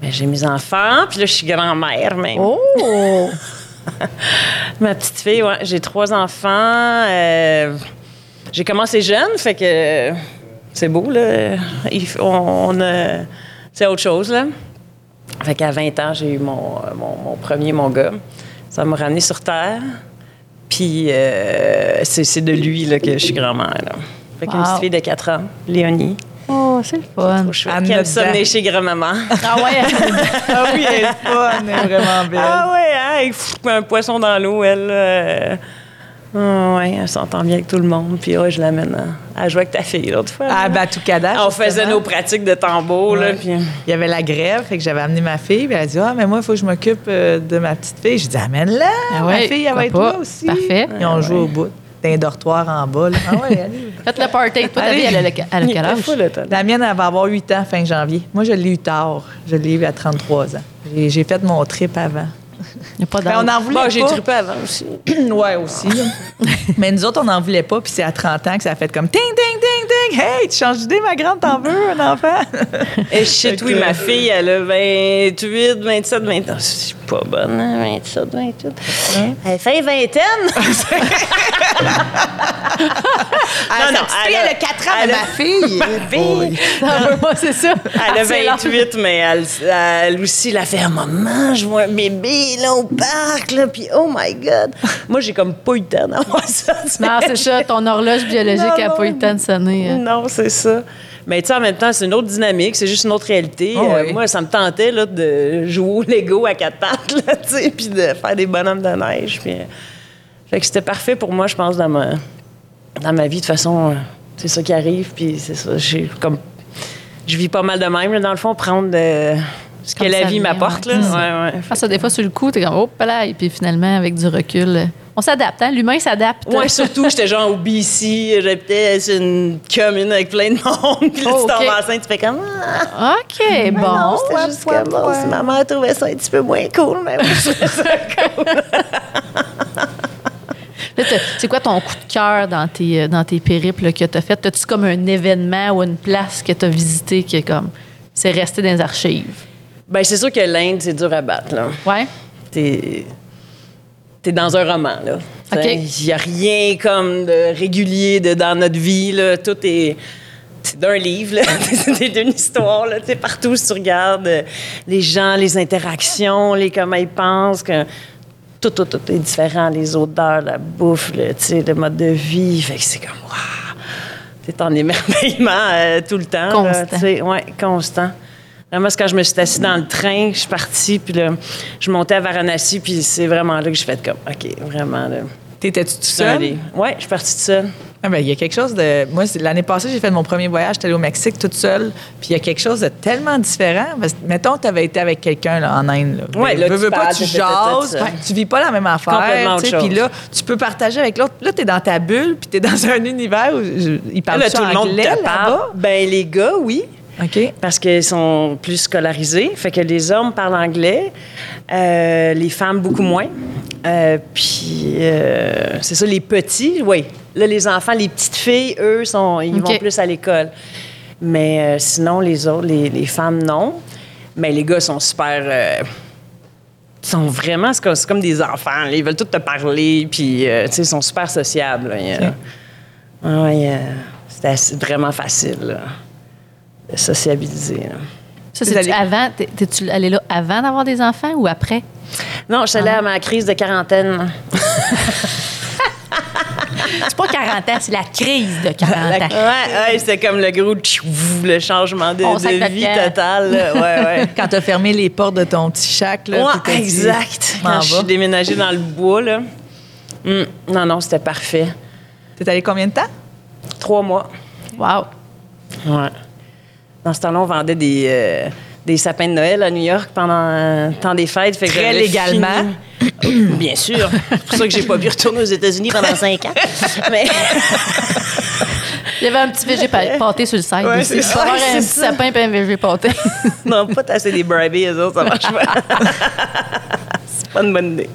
Ben, j'ai mes enfants, puis là, je suis grand-mère même. Oh! Ma petite fille, ouais, j'ai trois enfants. euh, j'ai commencé jeune, fait que euh, c'est beau, là. Il on, c'est autre chose, là. Fait qu'à 20 ans, j'ai eu mon, euh, mon, mon premier, mon gars. Ça m'a ramené sur Terre. Puis euh, c'est, de lui là, que je suis grand-mère, là. Fait qu'une Wow. petite fille de 4 ans, Léonie. Oh, c'est le fun. Qui aime ça dedans. venir chez grand-maman. Ah ouais? Ah oui, elle est fun, elle est vraiment belle. Ah ouais, hein, elle fout un poisson dans l'eau, elle. euh, ah ouais, elle s'entend bien avec tout le monde. Puis ouais, je l'amène à, à jouer avec ta fille l'autre fois. À. Batoukada. On faisait nos pratiques de tambour, là, puis... Il y avait la grève, fait que j'avais amené ma fille. Puis elle a dit Ah, mais moi, il faut que je m'occupe euh, de ma petite fille. J'ai dit Amène-la. Ah ma fille, elle va être là pas. aussi. Parfait. Ils ont joué au bout. D'un dortoir en bas. là. Ah ouais, allez. Faites le party. Toi, ta vie, elle a, quel âge? fou. La mienne, elle va avoir 8 ans fin janvier. Moi, je l'ai eu tard. Je l'ai eu à 33 ans. J'ai fait mon trip avant. Il n'y a pas Ben, on en voulait Bon, j'ai pas. trippé avant aussi. ouais, aussi. Mais nous autres, on n'en voulait pas. Puis c'est à 30 ans que ça a fait comme ding, ding, ding, ding. Hey, tu changes d'idée, ma grande, t'en veux un enfant? Et shit, oui, ma fille, elle a 28, 27, 20 ans. Pas bonne, hein, 27, 28. Elle fait vingtaine. Ah, non, cette elle a- elle a 4 ans, elle a- ma fille. fille. Ah, moi, c'est ça. Elle a Ah, c'est 28, mais elle, elle aussi, elle a fait un maman, je vois un bébé là au parc, là, puis oh my God. Moi, j'ai comme pas eu le temps d'avoir ça. Non, c'est ça. Ton horloge biologique Non, n'a pas eu le temps de sonner. hein. Non, c'est ça. Mais tu sais, en même temps, c'est une autre dynamique, c'est juste une autre réalité. Oh, Euh, moi, ça me tentait là, de jouer au Lego à quatre pattes, là, tu sais, puis de faire des bonhommes de neige. Puis, euh, fait que c'était parfait pour moi, je pense, dans ma, dans ma vie. De toute façon, euh, c'est ça qui arrive, puis c'est ça. J'ai comme. Je vis pas mal de même, là, dans le fond, prendre de ce que la vie m'apporte. ouais. là. Ouais, ouais. Ah, ça, des fois, sur le coup, t'es comme, oh, là, et puis finalement, avec du recul, euh, on s'adapte, hein? L'humain s'adapte. Ouais, surtout, j'étais genre au BC, j'habitais une commune avec plein de monde, puis là, Oh, tu tombes ok. enceinte, tu fais comme. Ah, OK, bon. non, c'était juste comme bon, si ma mère trouvait ça un petit peu moins cool, mais moi, je trouvais ça cool. C'est quoi ton coup de cœur dans tes, euh, dans tes périples que tu as fait? As-tu comme un événement ou une place que tu as visité qui est comme. C'est resté dans les archives? Ben, c'est sûr que l'Inde, c'est dur à battre, là. Ouais? T'es. T'es dans un roman, là. Il n'y a rien comme de régulier de, dans notre vie, là. Tout est. C'est d'un livre, c'est d'une histoire, là. Partout, si tu regardes euh, les gens, les interactions, les comment ils pensent, que tout, tout, tout est différent. Les odeurs, la bouffe, le, mode de vie. Fait que c'est comme, waouh! T'es en émerveillement euh, tout le temps. Constant. Ouais, constant. Vraiment, c'est quand je me suis assise dans le train, je suis partie, puis là, je montais à Varanasi, puis c'est vraiment là que j'ai fait comme, OK, vraiment, là. T'étais-tu tout seul? Ouais, je suis partie toute seule. Ah ben, il y a quelque chose de. Moi, l'année passée, j'ai fait mon premier voyage, j'étais allée au Mexique toute seule. Puis il y a quelque chose de tellement différent. Parce que, mettons, tu avais été avec quelqu'un là, en Inde. Là. Ouais, là, veux, tu veux pas, parles, tu jases, ouais, tu vis pas la même affaire. Puis là, tu peux partager avec l'autre. Là, tu es dans ta bulle, puis tu es dans un univers où je- ils parlent Là, tout le monde te là-bas. parle. Ben, les gars, oui. OK. Parce qu'ils sont plus scolarisés. Fait que les hommes parlent anglais, euh, les femmes beaucoup moins. Euh, puis, euh, c'est ça, les petits, oui. Là, les enfants, les petites filles, eux, sont, ils vont plus à l'école. Mais sinon, les autres, les, les femmes, non. Mais les gars sont super. ils sont vraiment, c'est comme, des enfants. là. Ils veulent tout te parler, puis, euh, tu sais, ils sont super sociables. là. Il y a- OK. Ah ouais, euh, c'est assez- vraiment facile là, sociabiliser. là. Ça, c'est allez- avant? t'es- T'es-tu allé là avant d'avoir des enfants ou après? Non, je suis allée à ma crise de quarantaine. C'est pas 40 ans, c'est la crise de 40 ans. Ouais, ouais, c'était comme le gros tchou, le changement de, vie camp. total. là. Ouais, ouais. Quand tu as fermé les portes de ton petit shack, là, Ouais, puis t'as dit, exact. Quand je suis déménagée dans le bois, là. Hum, non, non, c'était parfait. T'es allé combien de temps? Trois mois. Wow. Ouais. Dans ce temps-là, on vendait des, euh, des sapins de Noël à New York pendant le temps des fêtes. Fait que Très légalement. fini- Bien sûr. C'est pour ça que j'ai pas pu retourner aux États-Unis pendant cinq ans. Mais Il y avait un petit VG pa- pâté sur le site Ouais, c'est ça. avoir un petit ça. sapin et un VG pâté. non, pas tasser des bribes, eux autres, ça marche pas. C'est pas une bonne idée.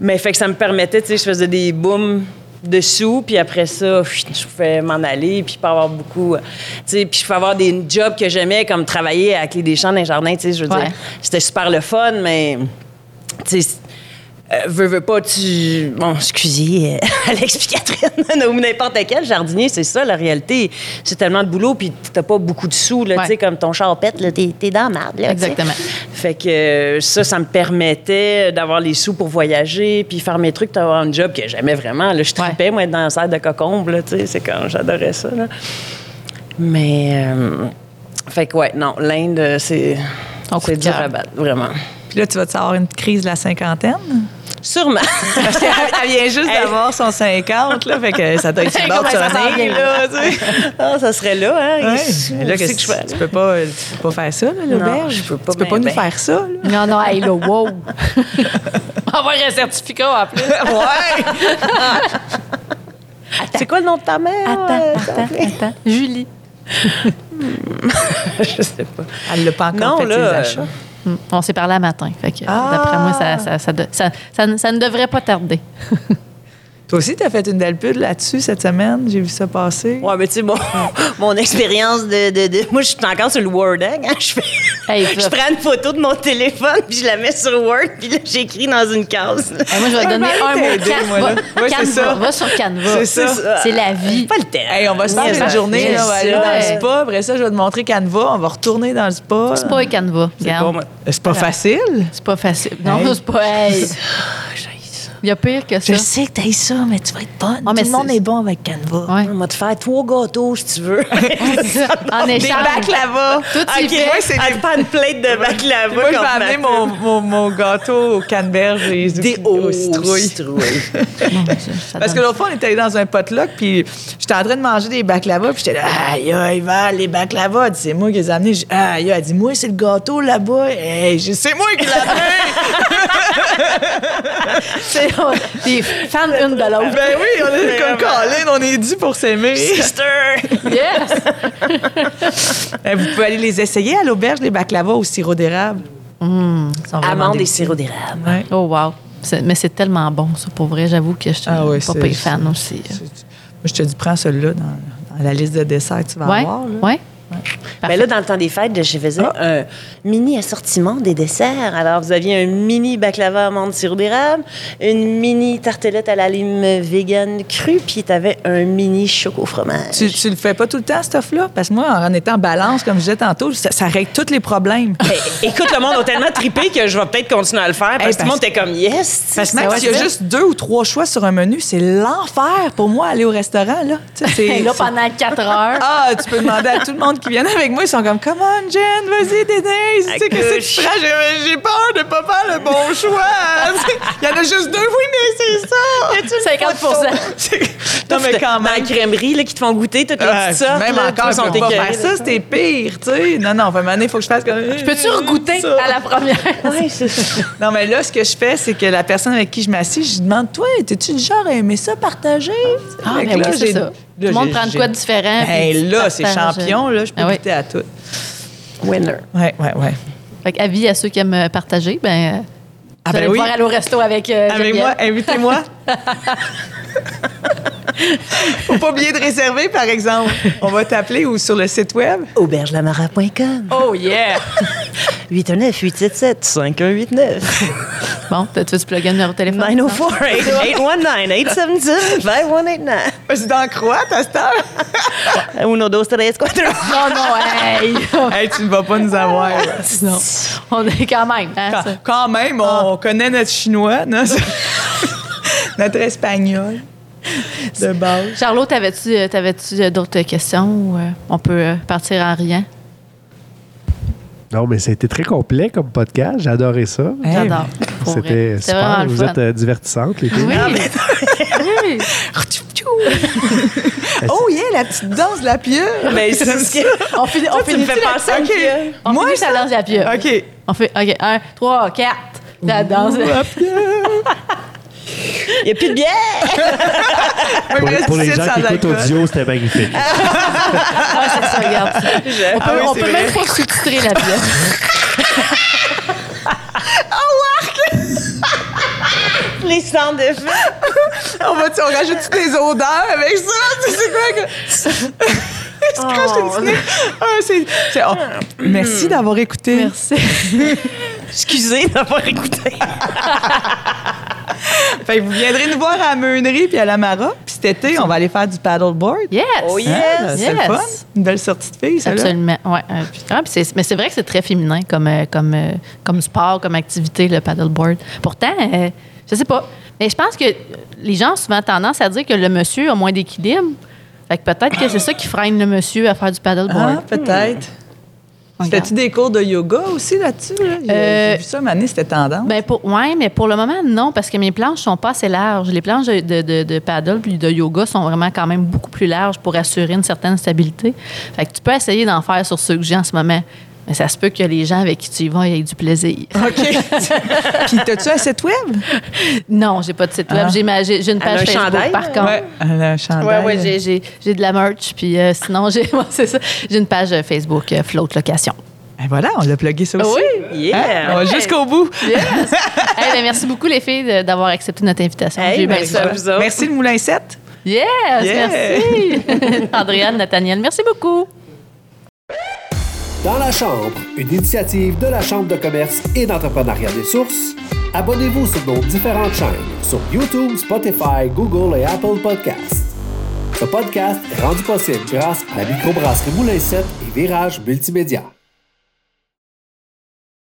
Mais fait que ça me permettait, tu sais, je faisais des booms dessous, puis après ça, je pouvais m'en aller, puis pas avoir beaucoup, euh, tu sais, puis je pouvais avoir des jobs que j'aimais, comme travailler à la clé des champs dans les jardins, tu sais, je veux Ouais. dire, c'était super le fun, mais, tu sais, euh, veux, veux pas, tu. Bon, excusez, euh, Alex Catherine, ou n'importe quel jardinier, c'est ça la réalité. C'est tellement de boulot, puis t'as pas beaucoup de sous, là, Ouais. tu sais, comme ton char pète, là, t'es, t'es dans la merde, là. Exactement. Fait que euh, ça, ça me permettait d'avoir les sous pour voyager, puis faire mes trucs, d'avoir un job que j'aimais vraiment. Là, je tripais, moi, être dans la serre de cocombe, là, tu sais, c'est quand j'adorais ça, là. Mais. euh, fait que, ouais, non, l'Inde, c'est. C'est dur à battre, vraiment. Puis là, tu vas-tu avoir une crise de la cinquantaine? Sûrement. Parce qu'elle elle vient juste d'avoir son 50, là, fait que ça doit être une barre là, tu sais. Ah, ça serait là, hein? Ouais. Là, que qu'est-ce je fais, tu, tu peux pas, tu peux pas faire ça, l'auberge? je peux pas Tu peux ben, pas nous ben. faire ça, là? Non, non, hey, là, wow. avoir un certificat en plus. Ouais! C'est quoi le nom de ta mère? Attends, euh, attends, attends. Julie. Je sais pas. Elle l'a pas encore Non, fait là, ses euh, achats. On s'est parlé à matin. Fait que, Ah! d'après moi, ça, ça, ça, ça- ça ne devrait pas tarder. Toi aussi, tu as fait une belle pub là-dessus cette semaine? J'ai vu ça passer. Ouais, mais tu sais, mon, mon expérience de, de, de- Moi, je suis encore sur le Word, hein? quand Je, fais- Hey, je prends une photo de mon téléphone, puis je la mets sur Word, puis là, j'écris dans une case. Hey, moi, je vais te donner un mot. aidé, Can- moi, là. va- Ouais, c'est Canva. ça. Va sur Canva. C'est ça. C'est la vie. Pas le temps. Hey, on va se faire une journée, là, on va aller dans le spa. Après ça, je vais te montrer Canva. On va retourner dans le spa. C'est pas un Canva. C'est pas moi. C'est pas facile? C'est pas facile. Non, Hey. c'est pas. Il y a pire que ça. sais que t'as ça, mais tu vas être bonne. Ah, mais Tout le monde est bon avec Canva. Ouais. On va te faire trois gâteaux, si tu veux. en Des échange. baklava. Tout OK, fait. moi, c'est Elle prend une plate de baklava. Moi, je vais amener mon, mon, mon gâteau au canneberge et Des au hauts citrouilles. Parce que l'autre fois, on était allé dans un potluck, puis j'étais en train de manger des baklava, puis j'étais là, aïe, aïe, Val, les baklava. C'est moi qui les ai amenés. Aïe, elle dit, moi, c'est le gâteau là-bas. Hey, c'est moi qui l'ai amené. c'est des fans une de l'autre. ben oui, on est comme. Colin, on est dû pour s'aimer. Sister! Yes! Eh, Vous pouvez aller les essayer à l'auberge, les baklava au sirop d'érable. Ils sont vraiment Amande et sirop d'érable. Ouais. Oh, wow. Mais c'est tellement bon, ça, pour vrai. J'avoue que je suis Ah ouais, pas fan aussi. Moi, je te dis, prends celui-là dans, dans la liste de desserts que tu vas Ouais, avoir. là. ouais. Ben là, dans le temps des fêtes, je faisais Ah. un mini assortiment des desserts. Alors, vous aviez un mini baklava amande sirop d'érable, une mini tartelette à la lime vegan crue, puis tu avais un mini choco fromage. Tu, tu le fais pas tout le temps, cette offre-là? Parce que moi, en étant en balance, comme je disais tantôt, ça, ça règle tous les problèmes. Ben, écoute, le monde a tellement trippé que je vais peut-être continuer à le faire parce Hey, que tout le monde était comme yes. Parce que s'il y a juste deux ou trois choix sur un menu, c'est l'enfer pour moi aller au restaurant. Là. Là, pendant 4 heures. Ah, tu peux demander à tout le monde monde qui viennent avec moi, ils sont comme, come on, Jen, vas-y, Denise. Tu sais, qu'est-ce que tu feras? J'ai- J'ai peur de pas faire le bon choix. Il y en a juste deux. Oui, mais c'est ça. 50 C'est- non, mais quand Dans la même. crèmerie là, qui te font goûter toutes les Ouais, petites sortes. même là, encore, je sont pas faire ça, c'était pire, tu sais. Non, non, enfin, il faut que je fasse comme. Je peux-tu regoûter Ça. à la première? C'est ça. Non, mais là, ce que je fais, c'est que la personne avec qui je m'assis, je lui demande, toi, t'es-tu du genre à aimer ça partager? Ah, mais que là, oui, c'est j'ai- ça. Tout le monde prend de quoi de différent. Hey, là, c'est champion, là, je peux Ah oui. goûter à tout. Winner. Ouais, ouais, ouais. Fait que avis à ceux qui aiment partager, ben, Ah, vous allez ben oui. pouvoir aller au resto avec euh, Avec Geneviève. moi, invitez-moi. Faut pas oublier de réserver, par exemple. On va t'appeler ou sur le site web. Aubergelamara.com. Oh yeah! 819 877 5189 bon, tu veux se plugger un numéro de téléphone? 904 819 877 5189 C'est dans Croix, à cette heure. Uno, dos, tres, cuatro. Non, non, hey! hey, tu ne vas pas nous avoir. là. non. On est quand même, hein, Quand, même, on connaît notre chinois, non? notre espagnol de base. Charlot, t'avais-tu, euh, t'avais-tu euh, d'autres questions ou euh, on peut partir en rien? Non, mais ça a été très complet comme podcast. J'ai adoré ça. Hey, J'adore. C'était C'était vraiment super. Vous fun. êtes divertissantes, les filles. Oui. oui. Oh yeah, la petite danse de la pieuvre. Mais c'est ce que. On finit, on finit OK. une On Moi, finit ça- la danse de la pieuvre. OK. On fait, OK, un, trois, quatre. La danse. Il n'y a plus de bière. Pour, les gens qui écoutent audio, c'était magnifique. Ah, c'est ça, regarde. ça. On peut, Ah oui, on peut même pas sous-titrer la pièce. Les cendres de feu. On, va, on rajoute toutes les odeurs avec ça. Tu sais, c'est quoi que. Tu nez. Ah, c'est- c'est- oh, Merci d'avoir écouté. Merci. Excusez d'avoir écouté. Fait que vous viendrez nous voir à la Meunerie puis à la Mara. Puis cet été, on va aller faire du paddleboard. Yes. Oh, yes. Hein, C'est yes. fun. Une belle sortie de filles, ça. là. Absolument. Ouais. euh, puis- ah, puis c'est- mais c'est vrai que c'est très féminin comme, euh, comme, euh, comme sport, comme activité, le paddleboard. Pourtant, euh, je sais pas. Mais je pense que les gens ont souvent tendance à dire que le monsieur a moins d'équilibre. Fait que peut-être que c'est ça qui freine le monsieur à faire du Ah, paddleboard. peut-être. Regarde. C'était-tu des cours de yoga aussi là-dessus? Là? J'ai Euh, j'ai vu ça, Mané, c'était tendance. Ben pour, ouais, mais pour le moment, non, parce que mes planches sont pas assez larges. Les planches de, de, de- de paddle puis de yoga sont vraiment quand même beaucoup plus larges pour assurer une certaine stabilité. Fait que tu peux essayer d'en faire sur ceux que j'ai en ce moment. Mais ça se peut que les gens avec qui tu y vas aient du plaisir. OK. Puis, t'as-tu un site web? Non, j'ai pas de site web. Ah. J'ai, ma- j'ai, j'ai une page un Facebook, chandail, par contre. Ouais, un chandail. Ouais, ouais, j'ai, j'ai, j'ai de la merch. Puis euh, sinon, j'ai, ouais, c'est ça. J'ai une page euh, Facebook, euh, Float Location. Ben voilà, on l'a plugué ça aussi. Yeah. Hein? On va jusqu'au bout. Yes! Hey, ben, merci beaucoup, les filles, de- d'avoir accepté notre invitation. Hey, bien merci du fun. à vous autres. Merci le Moulin 7. Yes! Yeah. Merci! Andréane, Nathaniel, merci beaucoup. Dans la Chambre, une initiative de la Chambre de commerce et d'entrepreneuriat des sources. Abonnez-vous sur nos différentes chaînes sur YouTube, Spotify, Google et Apple Podcasts. Ce podcast est rendu possible grâce à la microbrasserie Moulin 7 et Virage Multimédia.